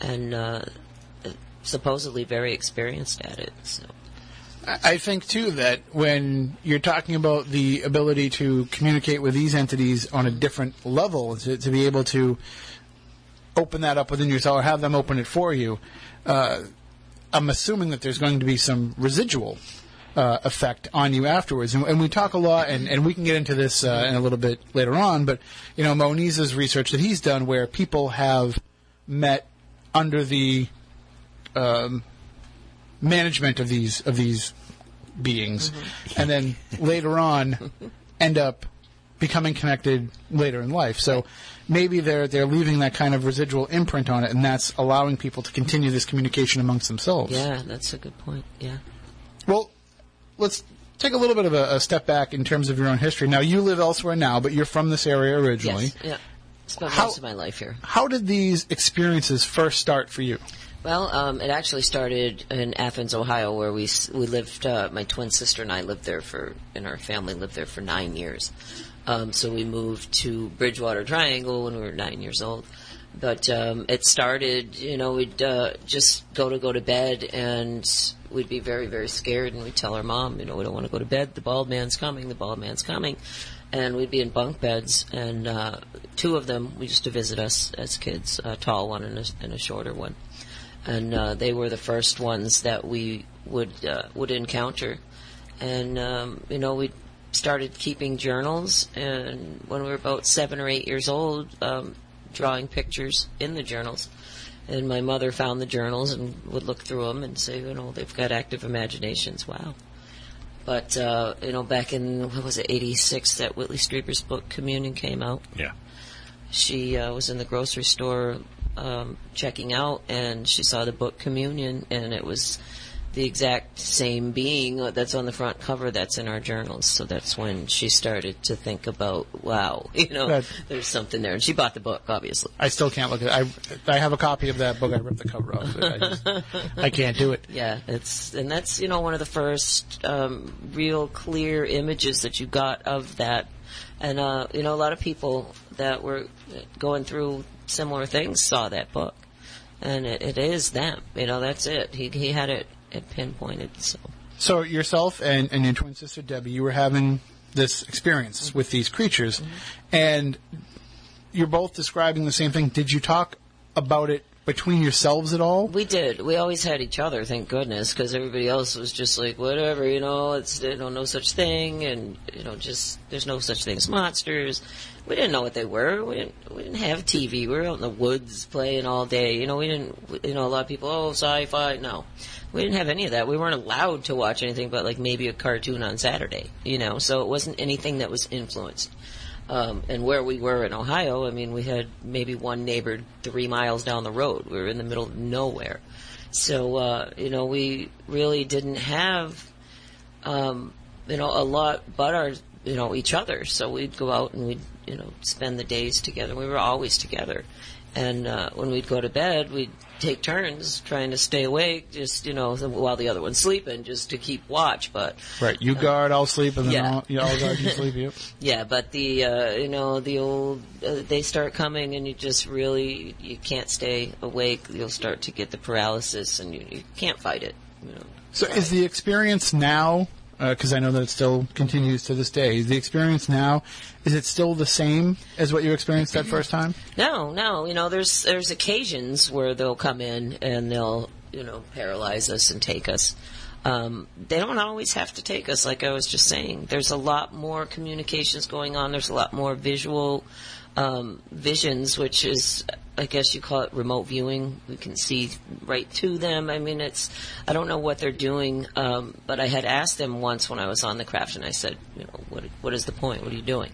and, uh, supposedly very experienced at it, so. I think too that when you're talking about the ability to communicate with these entities on a different level, to, to be able to open that up within yourself or have them open it for you, uh, I'm assuming that there's going to be some residual uh, effect on you afterwards. And, and, we talk a lot, and, and we can get into this uh, in a little bit later on. But you know, Moniz's research that he's done, where people have met under the um, management of these of these beings, mm-hmm. and then later on end up becoming connected later in life. So maybe they're they're leaving that kind of residual imprint on it, and that's allowing people to continue this communication amongst themselves. Yeah, that's a good point. Yeah. Well, let's take a little bit of a, a step back in terms of your own history. Now, you live elsewhere now, but you're from this area originally. Yes. Yeah. Spent how, most of my life here. How did these experiences first start for you? Well, um, it actually started in Athens, Ohio, where we we lived. Uh, my twin sister and I lived there for, and our family lived there for nine years. Um, so we moved to Bridgewater Triangle when we were nine years old. But um, it started, you know, we'd uh, just go to go to bed, and we'd be very, very scared, and we'd tell our mom, you know, we don't want to go to bed. The bald man's coming. The bald man's coming. And we'd be in bunk beds, and uh, two of them used to visit us as kids, a tall one and a, and a shorter one and uh, they were the first ones that we would uh, would encounter. And um, you know, we started keeping journals, and when we were about seven or eight years old, um, drawing pictures in the journals. And my mother found the journals and would look through them and say, you know, they've got active imaginations. Wow. But uh, you know, back in what was it, '86, that Whitley Strieber's book Communion came out. Yeah. She uh, was in the grocery store um, checking out, and she saw the book Communion, and it was the exact same being that's on the front cover that's in our journals. So that's when she started to think about, wow, (laughs) you know, that, there's something there. And she bought the book, obviously. I still can't look at it. I, I have a copy of that book. I ripped the cover off. I, just, I can't do it. (laughs) Yeah, it's and that's you know one of the first um, real clear images that you got of that. And uh, you know, a lot of people that were going through similar things saw that book, and it, it is them. You know, that's it. He he had it, it pinpointed. So. So yourself and, and your twin sister Debbie, you were having this experience mm-hmm. with these creatures, mm-hmm. and you're both describing the same thing. Did you talk about it between yourselves at all? We did. We always had each other, thank goodness, because everybody else was just like, whatever, you know, it's you know, no such thing, and you know, just there's no such thing as monsters. We didn't know what they were. We didn't. We didn't have TV. We were out in the woods playing all day. You know, we didn't. You know, a lot of people, oh, sci-fi. No, we didn't have any of that. We weren't allowed to watch anything but like maybe a cartoon on Saturday. You know, so it wasn't anything that was influenced. Um, and where we were in Ohio, I mean, we had maybe one neighbor three miles down the road. We were in the middle of nowhere. So, uh, you know, we really didn't have, um, you know, a lot but our, you know, each other. So we'd go out and we'd, you know, spend the days together. We were always together. And uh, when we'd go to bed, we'd take turns trying to stay awake, just you know, while the other one's sleeping, just to keep watch. But right, you uh, guard, I'll sleep, and then yeah. I'll, you all guard, you (laughs) sleep. Yep. yeah, but the uh, you know the old uh, they start coming, and you just really you can't stay awake. You'll start to get the paralysis, and you, you can't fight it. You know. So, is the experience now because uh, I know that it still continues to this day. The experience now is it still the same as what you experienced that first time? No, no. You know, there's there's occasions where they'll come in and they'll you know paralyze us and take us. Um, they don't always have to take us, like I was just saying. There's a lot more communications going on. There's a lot more visual um, visions, which is, I guess you call it remote viewing. We can see right to them. I mean, it's, I don't know what they're doing, um, but I had asked them once when I was on the craft, and I said, you know, what, what is the point? What are you doing?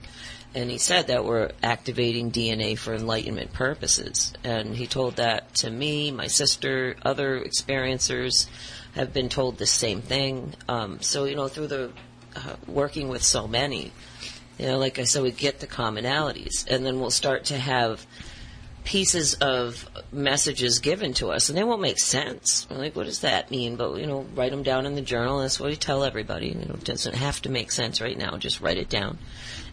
And he said that we're activating DNA for enlightenment purposes. And he told that to me, my sister, other experiencers have been told the same thing. Um, so, you know, through the uh, working with so many, you know, like I said, we get the commonalities, and then we'll start to have pieces of messages given to us, and they won't make sense. We're like, what does that mean? But you know, write them down in the journal. That's what we tell everybody. You know, it doesn't have to make sense right now. Just write it down,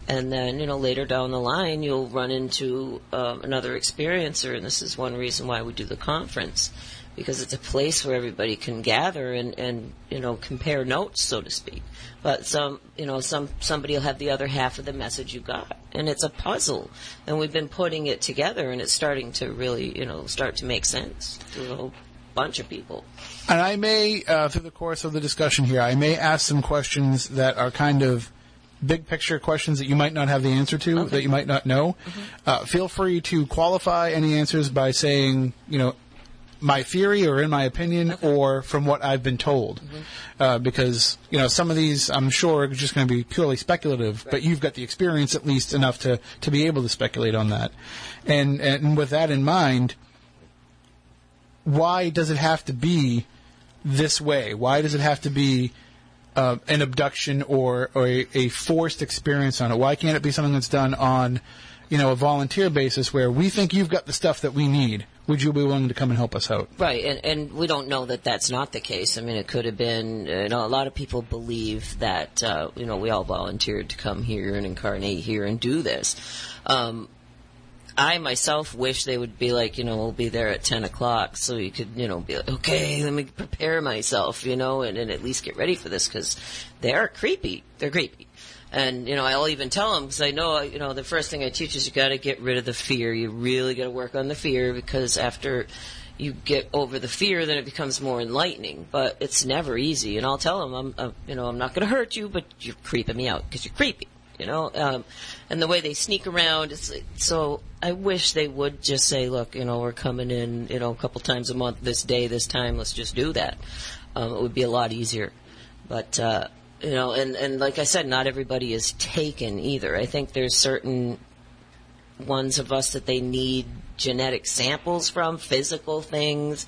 and then you know, later down the line, you'll run into um, another experiencer, and this is one reason why we do the conference because it's a place where everybody can gather and, and you know compare notes, so to speak. But some you know some somebody will have the other half of the message you got, and it's a puzzle. And we've been putting it together, and it's starting to really you know start to make sense to a whole bunch of people. And I may, uh, through the course of the discussion here, I may ask some questions that are kind of big picture questions that you might not have the answer to, Okay. that you might not know. Uh, feel free to qualify any answers by saying, you know, my theory or in my opinion or from what I've been told. Uh, because, you know, some of these I'm sure are just going to be purely speculative, but you've got the experience at least enough to, to be able to speculate on that. And, and with that in mind, why does it have to be this way? Why does it have to be uh, an abduction or, or a, a forced experience on it? Why can't it be something that's done on, you know, a volunteer basis where we think you've got the stuff that we need? Would you be willing to come and help us out? Right, and and we don't know that that's not the case. I mean, it could have been. You know, a lot of people believe that uh, you know we all volunteered to come here and incarnate here and do this. Um, I myself wish they would be like, you know, we'll be there at ten o'clock, so you could, you know, be like, okay, let me prepare myself, you know, and, and at least get ready for this because they are creepy. They're creepy. And you know, I'll even tell them because I know, you know, the first thing I teach is you got to get rid of the fear. You really got to work on the fear because after you get over the fear, then it becomes more enlightening. But it's never easy. And I'll tell them, I'm, uh, you know, I'm not going to hurt you, but you're creeping me out because you're creepy. You know, um, and the way they sneak around, it's so. I wish they would just say, "Look, you know, we're coming in, you know, a couple times a month, this day, this time. Let's just do that." Um, it would be a lot easier. But uh, you know, and and like I said, not everybody is taken either. I think there's certain ones of us that they need genetic samples from, physical things.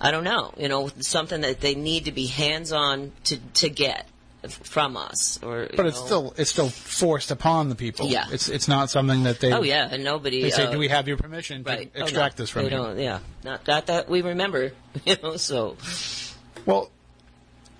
I don't know, you know, something that they need to be hands on to to get from us. Or But it's know. still it's still forced upon the people. Yeah. It's it's not something that they Oh yeah, and nobody. they say, uh, "Do we have your permission to right. Oh, no, extract this from they you?" Don't, yeah, not not that we remember. (laughs) You know, so Well,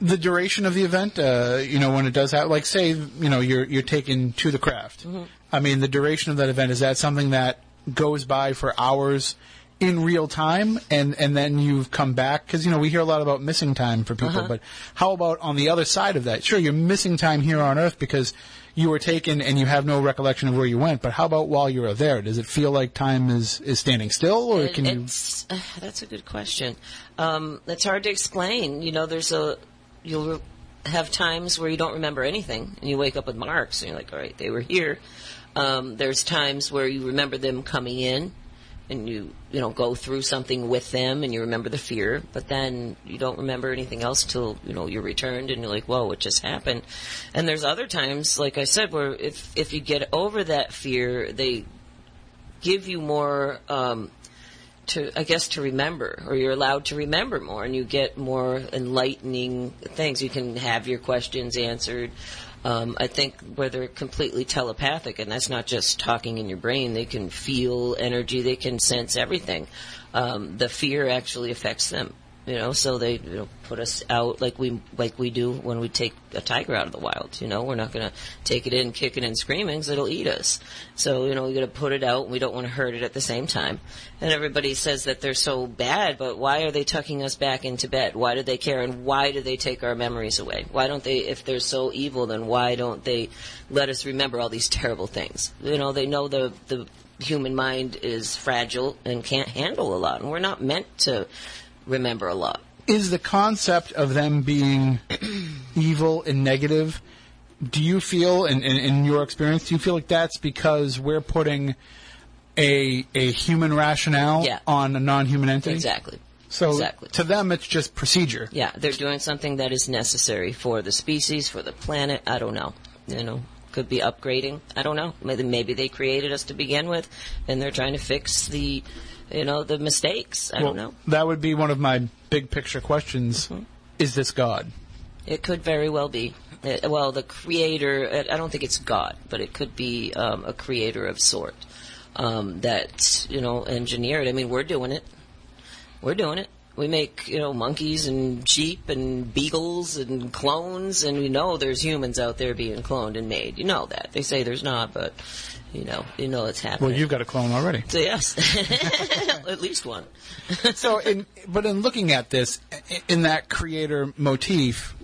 the duration of the event, uh, you know, when it does have, like, say, you know, you're you're taken to the craft. Mm-hmm. I mean, the duration of that event is that something that goes by for hours in real time, and and then you've come back because you know we hear a lot about missing time for people, Uh-huh. but how about on the other side of that? Sure, you're missing time here on Earth because you were taken and you have no recollection of where you went. But how about while you were there? Does it feel like time is is standing still, or It- can you? uh, (sighs) that's a good question. Um, it's hard to explain. You know, there's a you'll have times where you don't remember anything, and you wake up with marks, and you're like, all right, they were here. Um, there's times where you remember them coming in, and you you know go through something with them, and you remember the fear, but then you don't remember anything else till you know you're returned, and you're like, whoa, what just happened? And there's other times, like I said, where if if you get over that fear, they give you more um, to I guess to remember, or you're allowed to remember more, and you get more enlightening things. You can have your questions answered. Um, I think where they're completely telepathic, and that's not just talking in your brain. They can feel energy. They can sense everything. Um, the fear actually affects them. You know, so they you know, put us out like we like we do when we take a tiger out of the wild. You know, we're not going to take it in kicking and screaming because it'll eat us. So you know, we got to put it out. and We don't want to hurt it at the same time. And everybody says that they're so bad, but why are they tucking us back into bed? Why do they care? And why do they take our memories away? Why don't they? If they're so evil, then why don't they let us remember all these terrible things? You know, they know the the human mind is fragile and can't handle a lot, and we're not meant to remember a lot. is the concept of them being (clears throat) evil and negative. Do you feel, in, in, in your experience, do you feel like that's because we're putting a a human rationale Yeah. on a non-human entity? Exactly. So exactly. to them, it's just procedure. Yeah, they're doing something that is necessary for the species, for the planet. I don't know. You know, could be upgrading. I don't know. Maybe, maybe they created us to begin with, and they're trying to fix the, you know, the mistakes. I Well, don't know. That would be one of my big picture questions. Mm-hmm. Is this God? It could very well be. Uh, well, the creator, uh, I don't think it's God, but it could be um, a creator of sort um, that, you know, engineered. I mean, we're doing it. We're doing it. We make, you know, monkeys and sheep and beagles and clones, and we know there's humans out there being cloned and made. You know that. They say there's not, but, you know, you know it's happening. Well, you've got a clone already. So, yes. (laughs) At least one. so, in, but in looking at this, in that creator motif,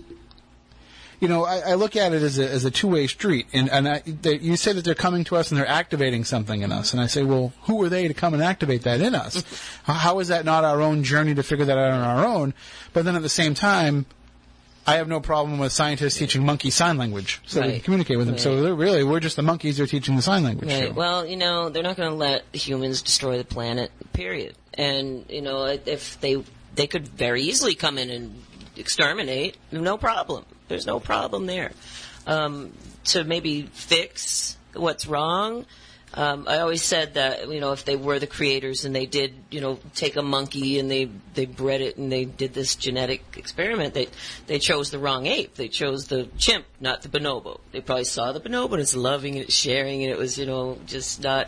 you know, I, I look at it as a, as a two way street. And, and I, they, you say that they're coming to us and they're activating something in us. And I say, well, who are they to come and activate that in us? (laughs) How- is that not our own journey to figure that out on our own? But then at the same time, I have no problem with scientists teaching monkey sign language so we can communicate with them. So Right. they're really, we're just the monkeys they're teaching the sign language Right. Well, you know, they're not going to let humans destroy the planet. Period. And you know, if they they could very easily come in and exterminate, no problem. There's no problem there. Um, to maybe fix what's wrong. Um, I always said that you know if they were the creators and they did you know take a monkey and they they bred it and they did this genetic experiment they they chose the wrong ape they chose the chimp not the bonobo they probably saw the bonobo and it's loving and it's sharing and it was you know just not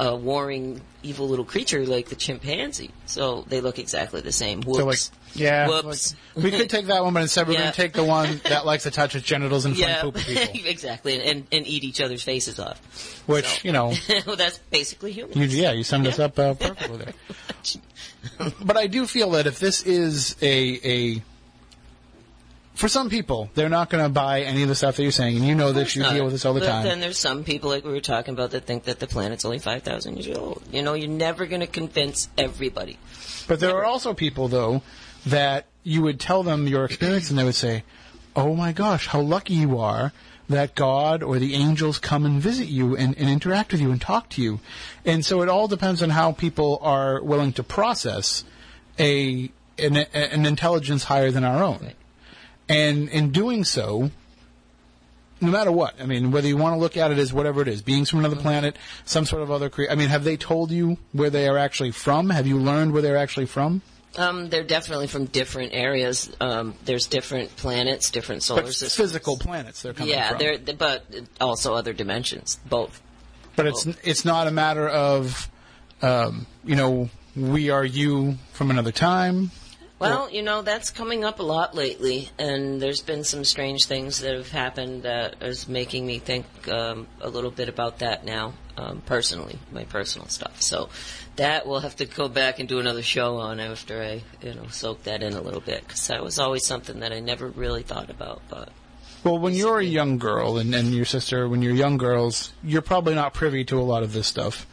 a warring evil little creature like the chimpanzee so they look exactly the same whoops So like, yeah, whoops like, we could take that one, but instead we're Yeah. going to take the one that likes to touch its genitals and yeah poop people. (laughs) exactly and, and eat each other's faces off Which So- you know, (laughs) well, that's basically human. yeah, you summed us up uh, perfectly there. (laughs) but I do feel that if this is a a for some people, they're not going to buy any of the stuff that you're saying, and you know this. You not. deal with this all the but time. Then there's some people, like we were talking about, that think that the planet's only 5,000 years old. You know, you're never going to convince everybody. But there are also people, though, that you would tell them your experience, and they would say, "Oh my gosh, how lucky you are that God or the angels come and visit you and, and interact with you and talk to you." And so it all depends on how people are willing to process a an, an intelligence higher than our own. Right. And in doing so, no matter what, I mean, whether you want to look at it as whatever it is, beings from another planet, some sort of other cre- I mean, have they told you where they are actually from? Have you learned where they're actually from? Um, they're definitely from different areas. Um, there's different planets, different solar But systems. physical planets they're coming yeah, from. they're, but also other dimensions, both. but it's it's not a matter of, um, you know, we are you from another time. Well, you know, that's coming up a lot lately, and there's been some strange things that have happened that is making me think um, a little bit about that now, um, personally, my personal stuff. So that we'll have to go back and do another show on after I, you know, soak that in a little bit, because that was always something that I never really thought about, but. Well, when you're a young girl and, and your sister, when you're young girls, you're probably not privy to a lot of this stuff.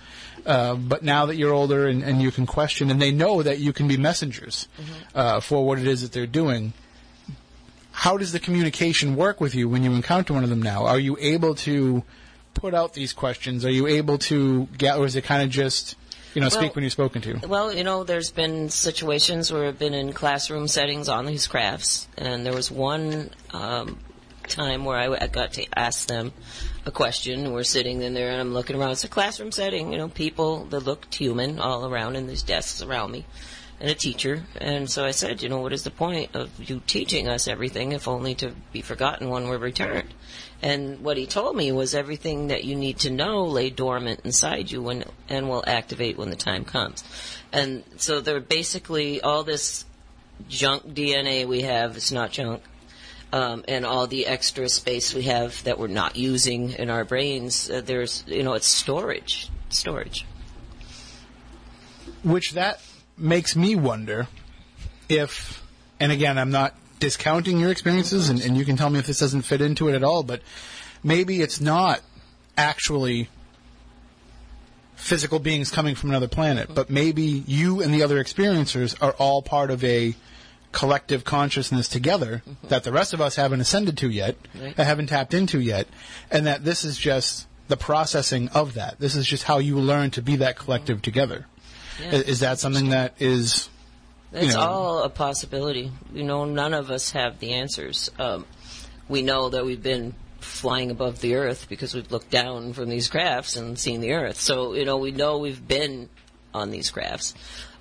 Uh, but now that you're older and, and you can question, and they know that you can be messengers uh, for what it is that they're doing, how does the communication work with you when you encounter one of them now? Are you able to put out these questions? Are you able to get, or is it kind of just, you know, Well- speak when you're spoken to? Well, you know, there's been situations where I've been in classroom settings on these crafts, and there was one um, time where I, I got to ask them a question. We're sitting in there, and I'm looking around. It's a classroom setting, you know, people that looked human all around, and there's desks around me, and a teacher. And so I said, you know, what is the point of you teaching us everything if only to be forgotten when we're returned? And what he told me was everything that you need to know lay dormant inside you when, and will activate when the time comes. And so they're basically all this junk DNA we have, it's not junk, um, and all the extra space we have that we're not using in our brains, uh, there's, you know, it's storage. Storage. which that makes me wonder if, and again, I'm not discounting your experiences, and, and you can tell me if this doesn't fit into it at all, but maybe it's not actually physical beings coming from another planet, but maybe you and the other experiencers are all part of a collective consciousness together that the rest of us haven't ascended to yet, Right. that haven't tapped into yet, and that this is just the processing of that. This is just how you learn to be that collective together. Yeah. Is that something that is It's know- all a possibility. You know, none of us have the answers. Um, we know that we've been flying above the earth because we've looked down from these crafts and seen the earth. So, you know, we know we've been on these crafts.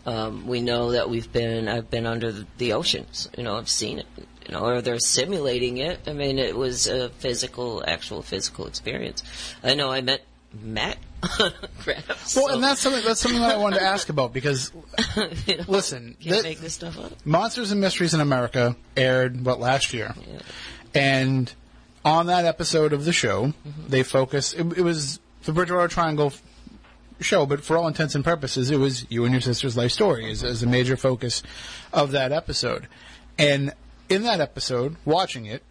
Um, we know that we've been, I've been under the, the oceans. You know, I've seen it. You know, or they're simulating it. I mean, it was a physical, actual physical experience. I know I met Matt (laughs) crafts. well, so, and that's something that's something that I wanted to ask about because (laughs) you know, listen, can't thi- make this stuff up. Monsters and Mysteries in America aired what last year, Yeah. and on that episode of the show, Mm-hmm. they focus. It, it was the Bridgewater Triangle show, but for all intents and purposes, it was you and your sister's life story as, as a major focus of that episode. And in that episode, watching it,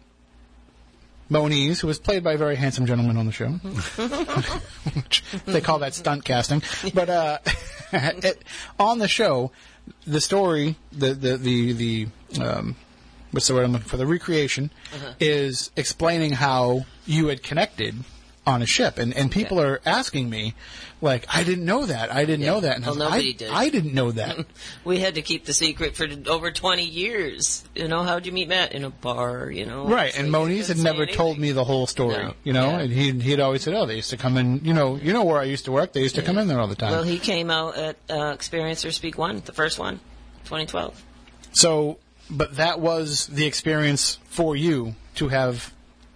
Moniz, who was played by a very handsome gentleman on the show, (laughs) which they call that stunt casting, but uh, (laughs) it, on the show, the story, the the the, the um, what's the word I'm looking for? The recreation is explaining how you had connected on a ship, and and people Yeah. are asking me, like, I didn't know that, I didn't Yeah. know that, and I Well, like, nobody I, did. I didn't know that. (laughs) We had to keep the secret for over 20 years. You know, how'd you meet Matt? In a bar, you know? Right, It's and Moniz had never say told me the whole story, No. you know, Yeah. and he'd, he'd always said, oh, they used to come in, you know, you know where I used to work, they used to come in there all the time. Well, he came out at uh, Experiencers Speak 1, the first one, 2012. So, but that was the experience for you to have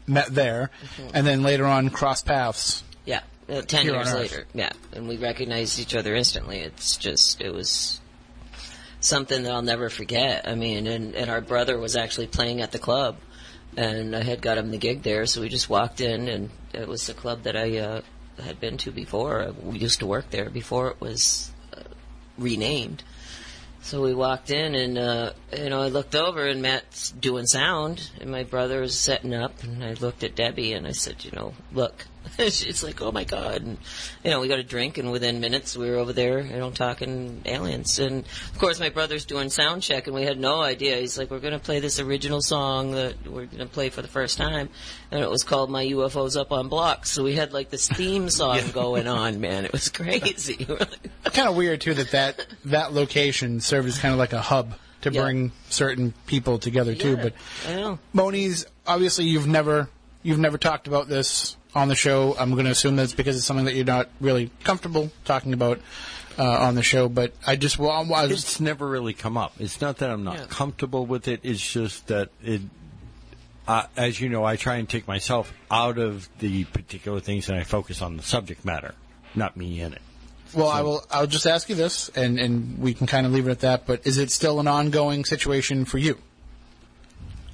met there, Mm-hmm. and then later on cross paths. Yeah, 10 Here years later. Yeah, and we recognized each other instantly. It's just, it was something that I'll never forget. I mean, and, and our brother was actually playing at the club, and I had got him the gig there, so we just walked in, and it was the club that I uh, had been to before. We used to work there before it was uh, renamed. So we walked in, and uh, you know, I looked over, and Matt's doing sound, and my brother was setting up, and I looked at Debbie, and I said, you know, look. (laughs) She's like, oh my god, and you know, we got a drink, and within minutes we were over there, you know, talking aliens, and of course my brother's doing sound check, and we had no idea. He's like, we're going to play this original song that we're going to play for the first time, and it was called "My UFO's Up on Blocks." So we had like this theme (laughs) song going on, man. It was crazy. (laughs) Kind of weird too that that that location served as kind of like a hub to Yeah. bring certain people together too. Yeah, But I know. Moniz, obviously, you've never you've never talked about this on the show. I'm going to assume that's because it's something that you're not really comfortable talking about uh, on the show. But I just well, I was It's never really come up. It's not that I'm not Yeah. comfortable with it. It's just that it, uh, as you know, I try and take myself out of the particular things and I focus on the subject matter, not me in it. Well, I will. I'll just ask you this, and and we can kind of leave it at that. But is it still an ongoing situation for you?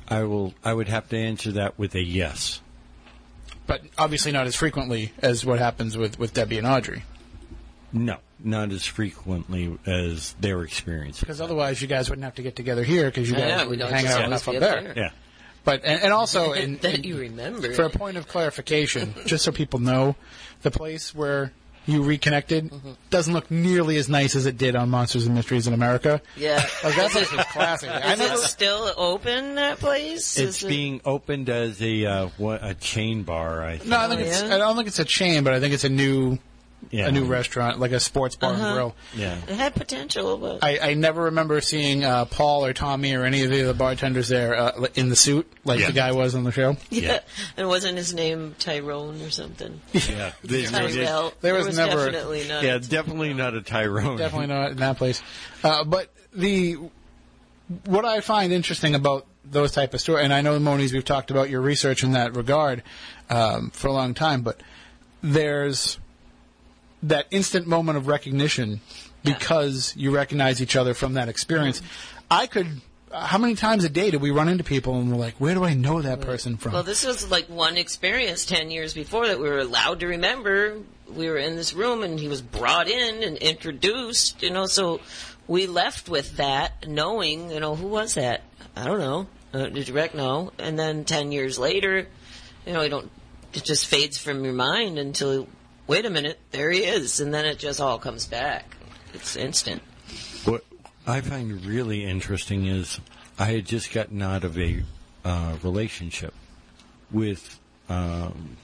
I will. I would have to answer that with a yes. But obviously not as frequently as what happens with with Debbie and Audrey, No, not as frequently as their experience. because otherwise you guys wouldn't have to get together here because you guys Yeah, would we be don't hanging out enough up there. there. Yeah. But and, and also (laughs) in, that you remember. for a point of clarification, just so people know, the place where you reconnected Mm-hmm. doesn't look nearly as nice as it did on Monsters and Mysteries in America. yeah. Like that place was classic. I Is never, it still open? That place? It's Is it- being opened as a uh, what, a chain bar. I think. no, I think Oh, it's. yeah? I don't think it's a chain, but I think it's a new yeah. a new restaurant, like a sports bar and Uh-huh. grill. Yeah. It had potential, but I, I never remember seeing uh, Paul or Tommy or any of the other bartenders there uh, in the suit like Yeah. the guy was on the show. (laughs) yeah. And wasn't his name Tyrone or something? Yeah. They- (laughs) they- Tyrell. There was never- definitely not. yeah, definitely not a Tyrone. Definitely not in that place. Uh, but the what I find interesting about those type of stories, and I know Moniz, we've talked about your research in that regard um, for a long time, but there's that instant moment of recognition because you recognize each other from that experience. I could. How many times a day do we run into people and we're like, "Where do I know that person from?" Well, this was like one experience 10 years before that we were allowed to remember. We were in this room and he was brought in and introduced, you know, so we left with that knowing, you know, who was that? I don't know. Uh, the direct no. And then 10 years later, you know, you don't, it just fades from your mind until, wait a minute, there he is. And then it just all comes back. It's instant. What I find really interesting is I had just gotten out of a uh, relationship with um,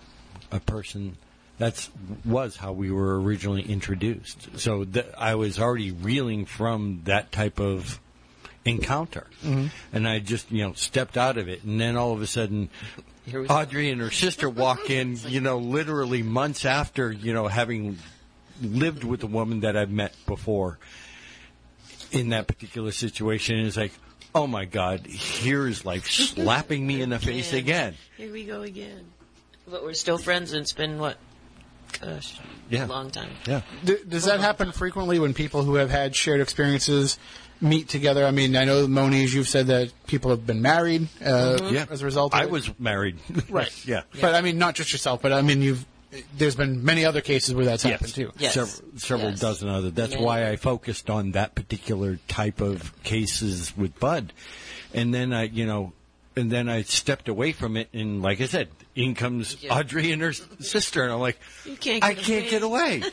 a person. That's was how we were originally introduced. So th- I was already reeling from that type of encounter, and I just you know stepped out of it, and then all of a sudden. Here we go. Audrey and her sister walk in, you know, literally months after, you know, having lived with a woman that I've met before in that particular situation. And it's like, oh my God, here is life slapping me in the face again. Here we go again. But we're still friends, and it's been what? Gosh, Yeah. a long time. Yeah. D- does that happen frequently when people who have had shared experiences meet together? I mean, I know Moniz, you've said that people have been married uh, Yeah. as a result. Of I it. was married. (laughs) right. yeah. but I mean, not just yourself, but I mean, you've. There's been many other cases where that's happened too. Yes. Several, several Yes. dozen other. That's Many. why I focused on that particular type of cases with Budd. And then I, you know, and then I stepped away from it. And like I said, in comes Yeah. Audrey and her sister. And I'm like, You can't I get can't get away. (laughs)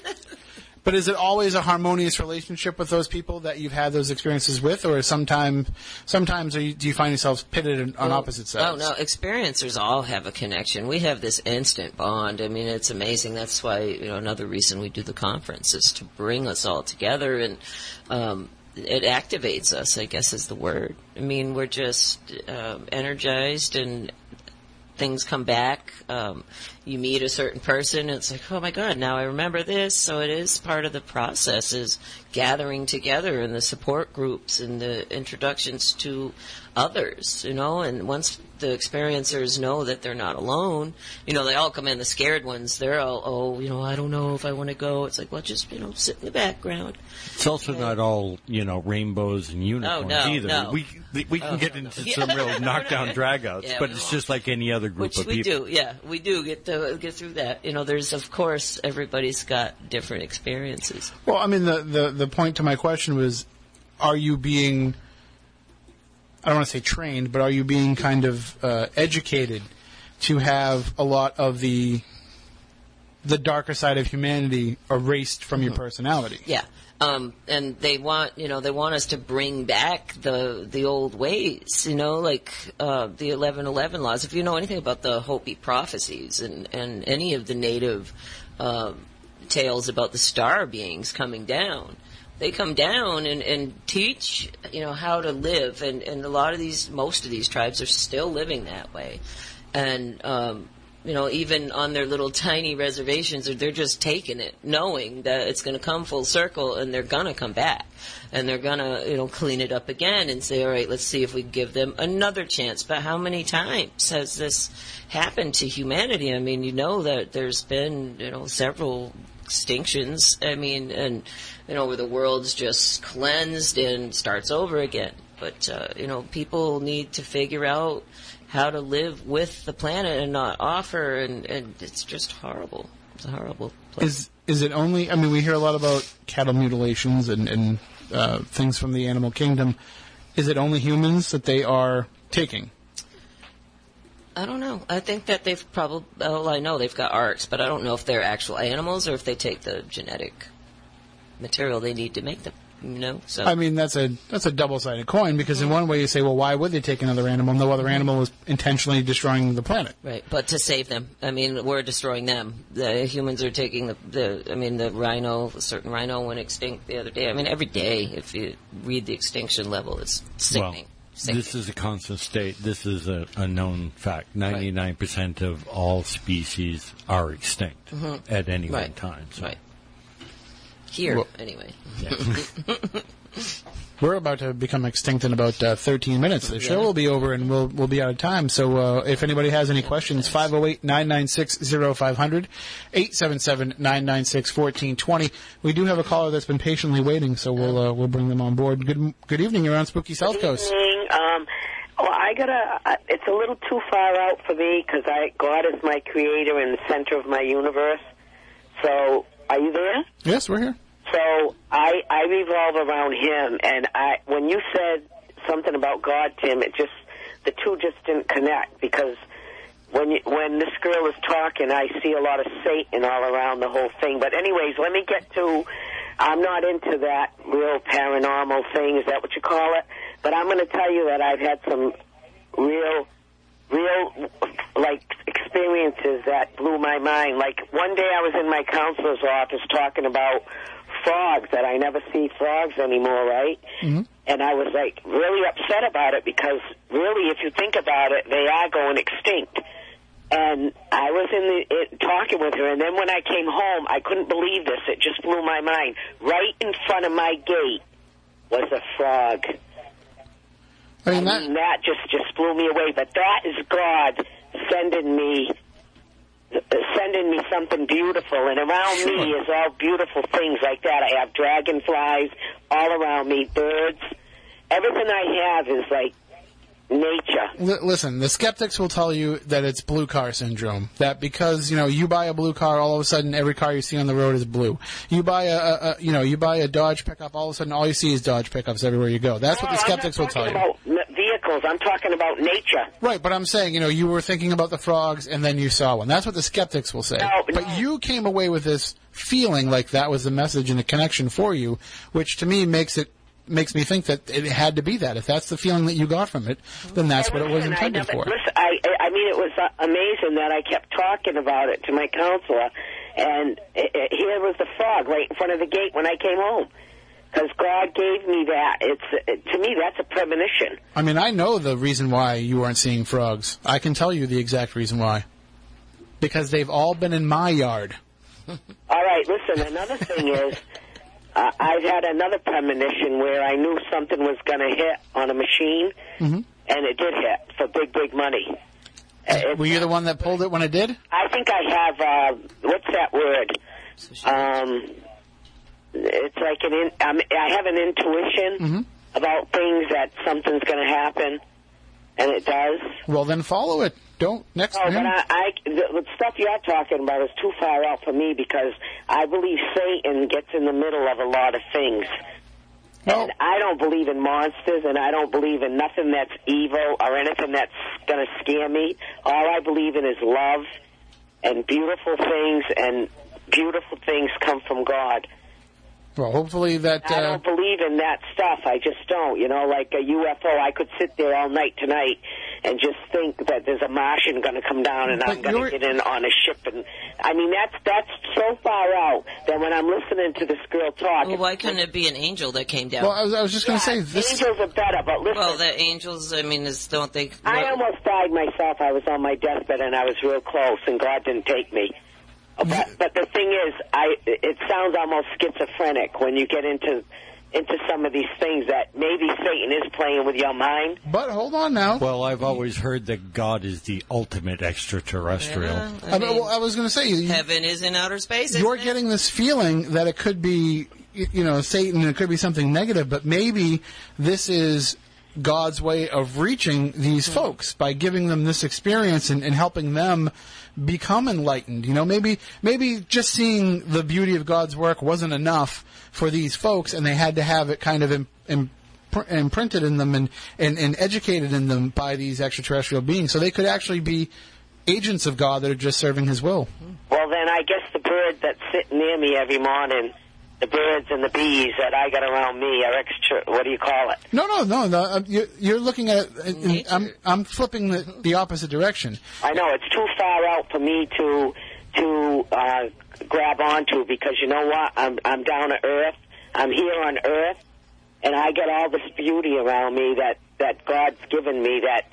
But is it always a harmonious relationship with those people that you've had those experiences with, or sometimes, sometimes are you, do you find yourselves pitted on opposite sides? Oh no, experiencers all have a connection. We have this instant bond. I mean, it's amazing. That's why you know another reason we do the conference is to bring us all together and um, it activates us. I guess is the word. I mean, we're just um, energized and things come back. Um, you meet a certain person, and it's like, oh my god, now I remember this. So it is part of the process is gathering together and the support groups and the introductions to others, you know. And once the experiencers know that they're not alone, you know, they all come in. The scared ones, they're all, oh, you know, I don't know if I want to go. It's like, well, just you know, sit in the background. It's also not all, you know, rainbows and oh, unicorns Oh, no, either. no. We we can Oh, get no, into (laughs) some real knockdown dragouts, Yeah, but it's just like any other group Which of we people. do, yeah, we do get to get through that. You know, there's of course everybody's got different experiences. Well, I mean, the, the, the point to my question was, are you being, I don't want to say trained, but are you being kind of uh, educated to have a lot of the the darker side of humanity erased from your personality? Yeah. Um, and they want, you know, they want us to bring back the the old ways, you know, like uh, the eleven eleven laws. If you know anything about the Hopi prophecies and and any of the native um, tales about the star beings coming down, they come down and, and teach, you know, how to live. And and a lot of these, most of these tribes are still living that way, and um, you know, even on their little tiny reservations, they're just taking it, knowing that it's going to come full circle and they're going to come back. And they're going to, you know, clean it up again and say, all right, let's see if we give them another chance. But how many times has this happened to humanity? I mean, you know that there's been, you know, several extinctions. I mean, and, you know, where the world's just cleansed and starts over again. But, uh, you know, people need to figure out how to live with the planet and not offer, and, and it's just horrible. It's a horrible place. Is is it only? I mean, we hear a lot about cattle mutilations and and uh, things from the animal kingdom. Is it only humans that they are taking? I don't know. I think that they've probably, well, I know they've got arks, but I don't know if they're actual animals or if they take the genetic material they need to make them. You know, so I mean, that's a that's a double sided coin because in one way you say, well, why would they take another animal? No other animal is intentionally destroying the planet. Right, but to save them, I mean, we're destroying them. The humans are taking the, the I mean, the rhino, a certain rhino went extinct the other day. I mean, every day, if you read the extinction level, it's sickening. Well, sickening. this is a constant state. This is a, a known fact. Ninety-nine percent of all species are extinct mm-hmm. at any one time. So. Right. Here, Well- anyway. (laughs) We're about to become extinct in about uh, 13 minutes. The show Yeah. will be over and we'll we'll be out of time. So uh, if anybody has any questions, 508-996-0500, 877-996-1420. We do have a caller that's been patiently waiting, so we'll uh, we'll bring them on board. Good good evening. You're on Spooky South Coast. evening. Um, well, I gotta. Uh, it's a little too far out for me because I God is my creator and the center of my universe. So, are you there? Yes, we're here. So I I revolve around him, and I when you said something about God, Tim, it just the two just didn't connect because when you, when this girl is talking, I see a lot of Satan all around the whole thing. But anyways, let me get to. I'm not into that real paranormal thing. Is that what you call it? But I'm going to tell you that I've had some real, real, like, experiences that blew my mind. Like, one day I was in my counselor's office talking about frogs, that I never see frogs anymore, right? Mm-hmm. And I was, like, really upset about it because, really, if you think about it, they are going extinct. And I was in the it, talking with her, and then when I came home, I couldn't believe this. It just blew my mind. Right in front of my gate was a frog. I mean, I mean, that just just blew me away. But that is God sending me sending me something beautiful, and around me is all beautiful things like that. I have dragonflies all around me, birds. Everything I have is like nature. L- listen, the skeptics will tell you that it's blue car syndrome. That because you know you buy a blue car, all of a sudden every car you see on the road is blue. You buy a, a, a you know you buy a Dodge pickup, all of a sudden all you see is Dodge pickups everywhere you go. That's what the skeptics will tell you. I'm talking about nature. Right, but I'm saying, you know, you were thinking about the frogs and then you saw one. That's what the skeptics will say. No, but no. you came away with this feeling like that was the message and the connection for you, which to me makes it makes me think that it had to be that. If that's the feeling that you got from it, then that's what it was I intended never- for. Listen, I, I mean, it was amazing that I kept talking about it to my counselor, and it, it, here was the frog right in front of the gate when I came home. Because God gave me that. It's to me that's a premonition. I mean, I know the reason why you aren't seeing frogs. I can tell you the exact reason why. Because they've all been in my yard. (laughs) All right, listen. Another thing is, uh, I've had another premonition where I knew something was going to hit on a machine, Mm-hmm. and it did hit for big, big money. Uh, it's- Were you the one that pulled it when it did? I think I have. Uh, what's that word? Um, it's like an. In, um, I have an intuition Mm-hmm. about things that something's going to happen, and it does. Well, then follow it. Don't next. Oh, yeah. but I, I the, the stuff you're talking about is too far out for me because I believe Satan gets in the middle of a lot of things. Well- and I don't believe in monsters, and I don't believe in nothing that's evil or anything that's going to scare me. All I believe in is love and beautiful things, and beautiful things come from God. Well, hopefully that. Uh... I don't believe in that stuff. I just don't. You know, like a UFO, I could sit there all night tonight and just think that there's a Martian going to come down and But I'm going to get in on a ship. And I mean, that's that's so far out that when I'm listening to this girl talk, Well, why couldn't it be an angel that came down? well, I was, I was just going to say Yeah, this. angels are better, but listen. Well, the angels, I mean, is, don't they? I almost died myself. I was on my deathbed and I was real close, and God didn't take me. But, but the thing is, I it sounds almost schizophrenic when you get into into some of these things that maybe Satan is playing with your mind. But hold on now. Well, I've always heard that God is the ultimate extraterrestrial. Yeah, I, I mean, well, I was going to say you, heaven is in outer space. isn't you're it? getting this feeling that it could be, you know, Satan. It could be something negative, but maybe this is God's way of reaching these hmm. folks by giving them this experience and, and helping them become enlightened. You know, maybe maybe just seeing the beauty of God's work wasn't enough for these folks, and they had to have it kind of im, im, imprinted in them and, and, and educated in them by these extraterrestrial beings, so they could actually be agents of God that are just serving His will. Well, then I guess the bird that's sitting near me every morning, the birds and the bees that I got around me are extra. What do you call it? No, no, no. no uh, you're, you're looking at it. and- and Nature. I'm, I'm flipping the, the opposite direction. I know it's too far out for me to to uh, grab onto because you know what? I'm I'm down to earth. I'm here on earth, and I get all this beauty around me that that God's given me. That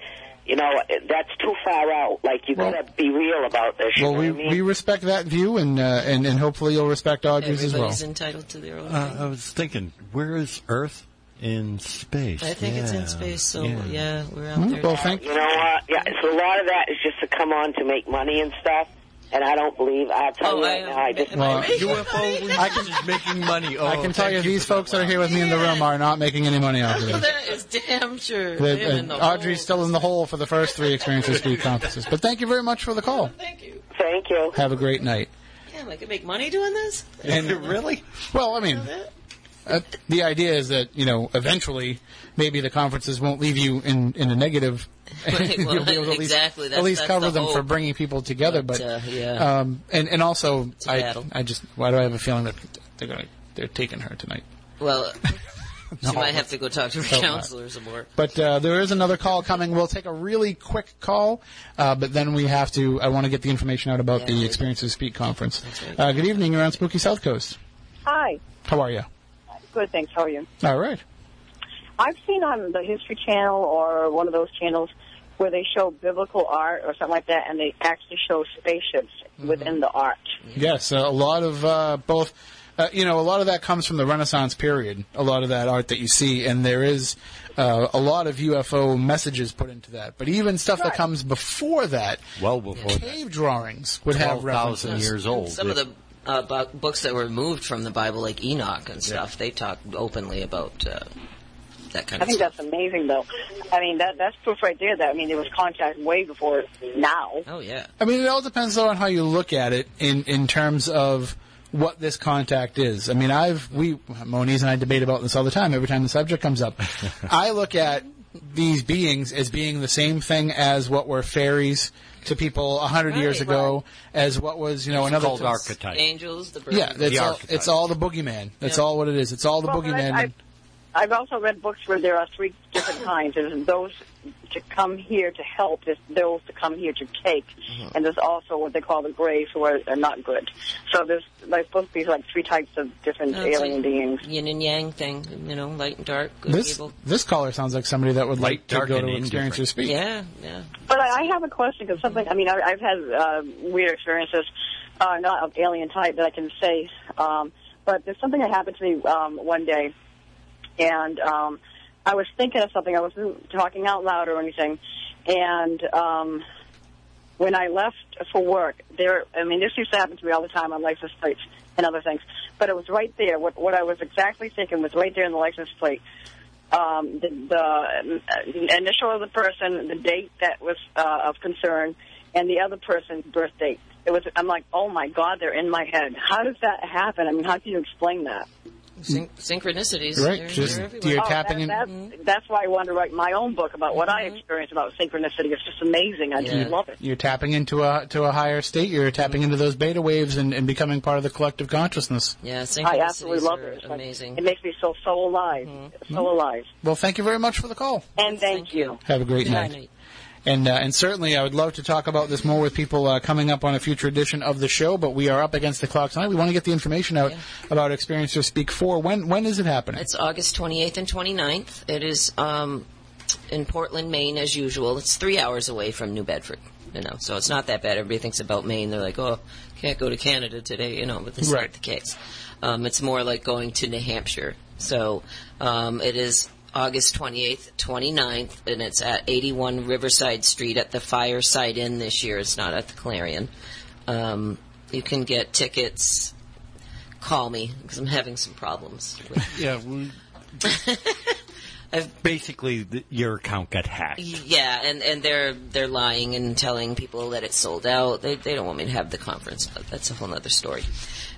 you know that's too far out. Like you Well- gotta be real about this. Well, we, I mean? we respect that view, and uh, and and hopefully you'll respect Audrey's as well. Everybody's entitled to their own. Uh. I was thinking, where is Earth in space? I think it's in space, so yeah. yeah, we're out Hmm, there. Well, thank You know what? Yeah, so a lot of that is just to come on to make money and stuff. And I don't believe. I'll tell Oh, you right I- now. I just am (laughs) I Well, making UFO money? research is making money. Oh, I can tell thank you, these for folks that are here with me in the room are not making any money off of this. That is damn sure. The- They're in the Audrey's hole. still in the hole for the first three Experiencers Speak conferences. But thank you very much for the call. Thank you. thank you. Have a great night. Yeah, I could make money doing this. And (laughs) really? well, I mean, uh, the idea is that you know eventually maybe the conferences won't leave you in in a negative. (laughs) Right, (laughs) well, You'll be able to at least, exactly, at least cover the them for bringing people together. But, But, uh, yeah. um, and and also a I battle. I just why do I have a feeling that they're gonna they're taking her tonight? Well, (laughs) She might have to go talk to her Hope not. counselor some more. But uh, there is another call coming. We'll take a really quick call, uh, but then we have to. I want to get the information out about Yeah. the Experiencers Speak conference. right. Uh, good evening. You're on Spooky South Coast. Hi. How are you? Good, thanks. How are you? All right. I've seen on the History Channel or one of those channels where they show biblical art or something like that, and they actually show spaceships within the art. Yes, a lot of uh, both. Uh, you know, a lot of that comes from the Renaissance period. A lot of that art that you see, and there is uh, a lot of UFO messages put into that. But even stuff that comes before that, Well before that. cave drawings would have 12,000 references. years old. Some of the uh, bu- books that were removed from the Bible, like Enoch and stuff, they talk openly about uh, that kind I of I think stuff. that's amazing, though. I mean, that that's proof right there that I mean there was contact way before now. Oh yeah. I mean, it all depends though on how you look at it in in terms of what this contact is. I mean, I've we Moniz and I debate about this all the time. Every time the subject comes up, (laughs) I look at these beings as being the same thing as what were fairies to people a hundred Right, years ago, as what was you know It's another called archetype. Angels, the birds. Yeah, it's The all, archetype. it's all the boogeyman. That's Yeah. all what it is. It's all the Well, but boogeyman. I, I've, I've also read books where there are three different (coughs) kinds. There's those to come here to help. There's those to come here to take, and there's also what they call the grays who are, are not good. So there's like supposed to be like three types of different No, alien like beings. Yin and Yang thing, you know, light and dark, good this evil. this caller sounds like somebody that would Light, like to go to experience or indifferent. speak. Yeah, yeah. But I, I have a question because something. I mean, I, I've had uh, weird experiences, uh, not of alien type that I can say. Um, but there's something that happened to me um, one day, and um, I was thinking of something. I wasn't talking out loud or anything, and um, when I left for work, there. I mean, this used to happen to me all the time on license plates and other things. But it was right there. What, what I was exactly thinking was right there in the license plate um, the, the uh, initial of the person, the date that was uh, of concern, and the other person's birth date. It was. I'm like, oh my god, they're in my head. How does that happen? I mean, how can you explain that? Syn- synchronicities. Right, They're, just- they're. You're oh, tapping that, in- That's, that's why I wanted to write my own book about what I mm-hmm. experienced about synchronicity. It's just amazing. I Yeah. just love it. You're tapping into a to a higher state. You're tapping into those beta waves and, and becoming part of the collective consciousness. Yeah, I synchronicities absolutely love are it. It's like- amazing. It makes me feel so alive, mm-hmm. so alive. Well, thank you very much for the call. And thank, Thank you. you. Have a great Good night. night. And uh, and certainly, I would love to talk about this more with people uh, coming up on a future edition of the show. But we are up against the clock tonight. We want to get the information out Yeah. about Experiencers Speak Four. When when is it happening? It's August 28th and 29th. It is um, in Portland, Maine, as usual. It's three hours away from New Bedford. You know, so it's not that bad. Everybody thinks about Maine. They're like, oh, can't go to Canada today. You know, but this is not the case. Um, it's more like going to New Hampshire. So um, it is August 28th, 29th, and it's at 81 Riverside Street at the Fireside Inn this year. It's not at the Clarion. Um, you can get tickets. Call me because I'm having some problems. With Yeah, we, (laughs) I've basically, the, your account got hacked. Yeah, and, and they're they're lying and telling people that it's sold out. They they don't want me to have the conference, but that's a whole other story.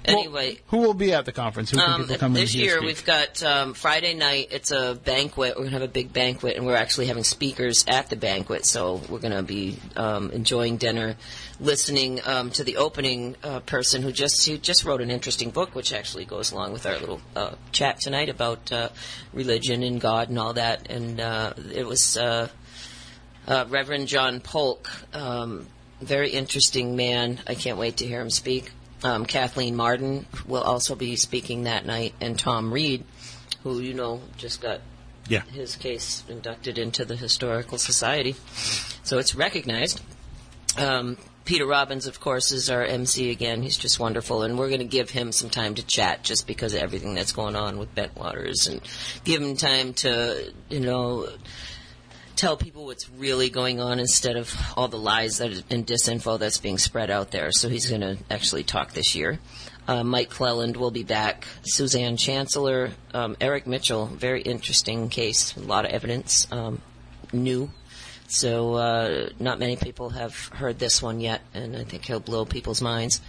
Anyway, Who will be at the conference? Who can um, people come this year we've got um, Friday night. It's a banquet. We're gonna have a big banquet, and we're actually having speakers at the banquet. So we're gonna be um, enjoying dinner, listening um, to the opening uh, person who just who just wrote an interesting book, which actually goes along with our little uh, chat tonight about uh, religion and God and all that. And uh, it was. Uh, uh, Reverend John Polk, um, very interesting man. I can't wait to hear him speak. Um, Kathleen Marden will also be speaking that night, and Tom Reed, who you know just got Yeah. his case inducted into the Historical Society, so it's recognized. Um, Peter Robbins, of course, is our MC again. He's just wonderful, and we're going to give him some time to chat just because of everything that's going on with Bentwaters, and give him time to, you know, tell people what's really going on instead of all the lies and disinfo that's being spread out there. So he's going to actually talk this year. Uh, Mike Clelland will be back. Suzanne Chancellor, um, Eric Mitchell, very interesting case. A lot of evidence, um, new. So uh, not many people have heard this one yet, and I think he'll blow people's minds.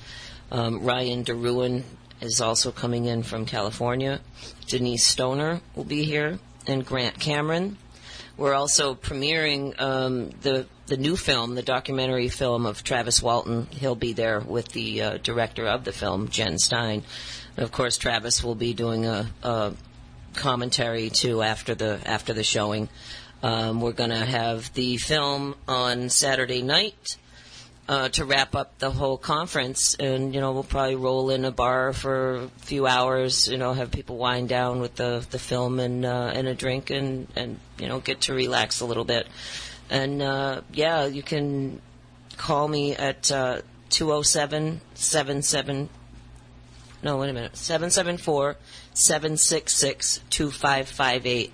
Um, Ryan DeRuin is also coming in from California. Denise Stoner will be here, and Grant Cameron. We're also premiering um, the the new film, the documentary film of Travis Walton. He'll be there with the uh, director of the film, Jen Stein. And of course, Travis will be doing a, a commentary too after the after the showing. Um, we're going to have the film on Saturday night uh, to wrap up the whole conference, and you know we'll probably roll in a bar for a few hours. You know, have people wind down with the the film and uh, and a drink, and and you know get to relax a little bit. And uh, yeah, you can call me at uh, 207 77 no wait a minute 774 766 2558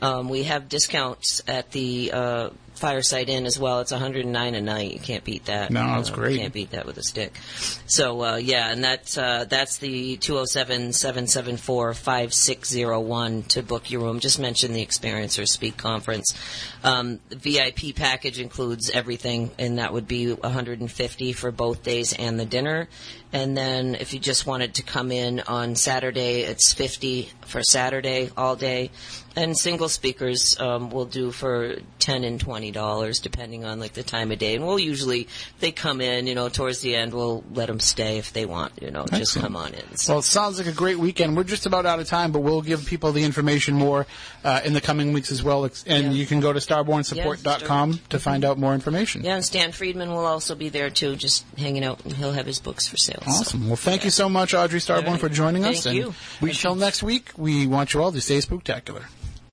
um, we have discounts at the uh, Fireside Inn as well. It's 109 a night. You can't beat that. No, that's Uh, great. You can't beat that with a stick. So uh, yeah, and that's uh, that's the 207-774-5601 to book your room. Just mention the Experiencers Speak conference. Um, the VIP package includes everything, and that would be 150 for both days and the dinner. And then if you just wanted to come in on Saturday, it's 50 for Saturday all day. And single speakers um, will do for ten and twenty dollars, depending on like the time of day. And we'll usually they come in, you know, towards the end, we'll let them stay if they want. You know, just come on in. So, Well, it sounds like a great weekend. We're just about out of time, but we'll give people the information more uh, in the coming weeks as well. And Yeah. you can go to starbornsupport.com to find out more information. yeah, and Stan Friedman will also be there too, just hanging out, and he'll have his books for sale. So- Awesome. Well, thank you so much, Audrey Starborn, right. for joining us. Thank and you. We, until next week, we want you all to stay spooktacular.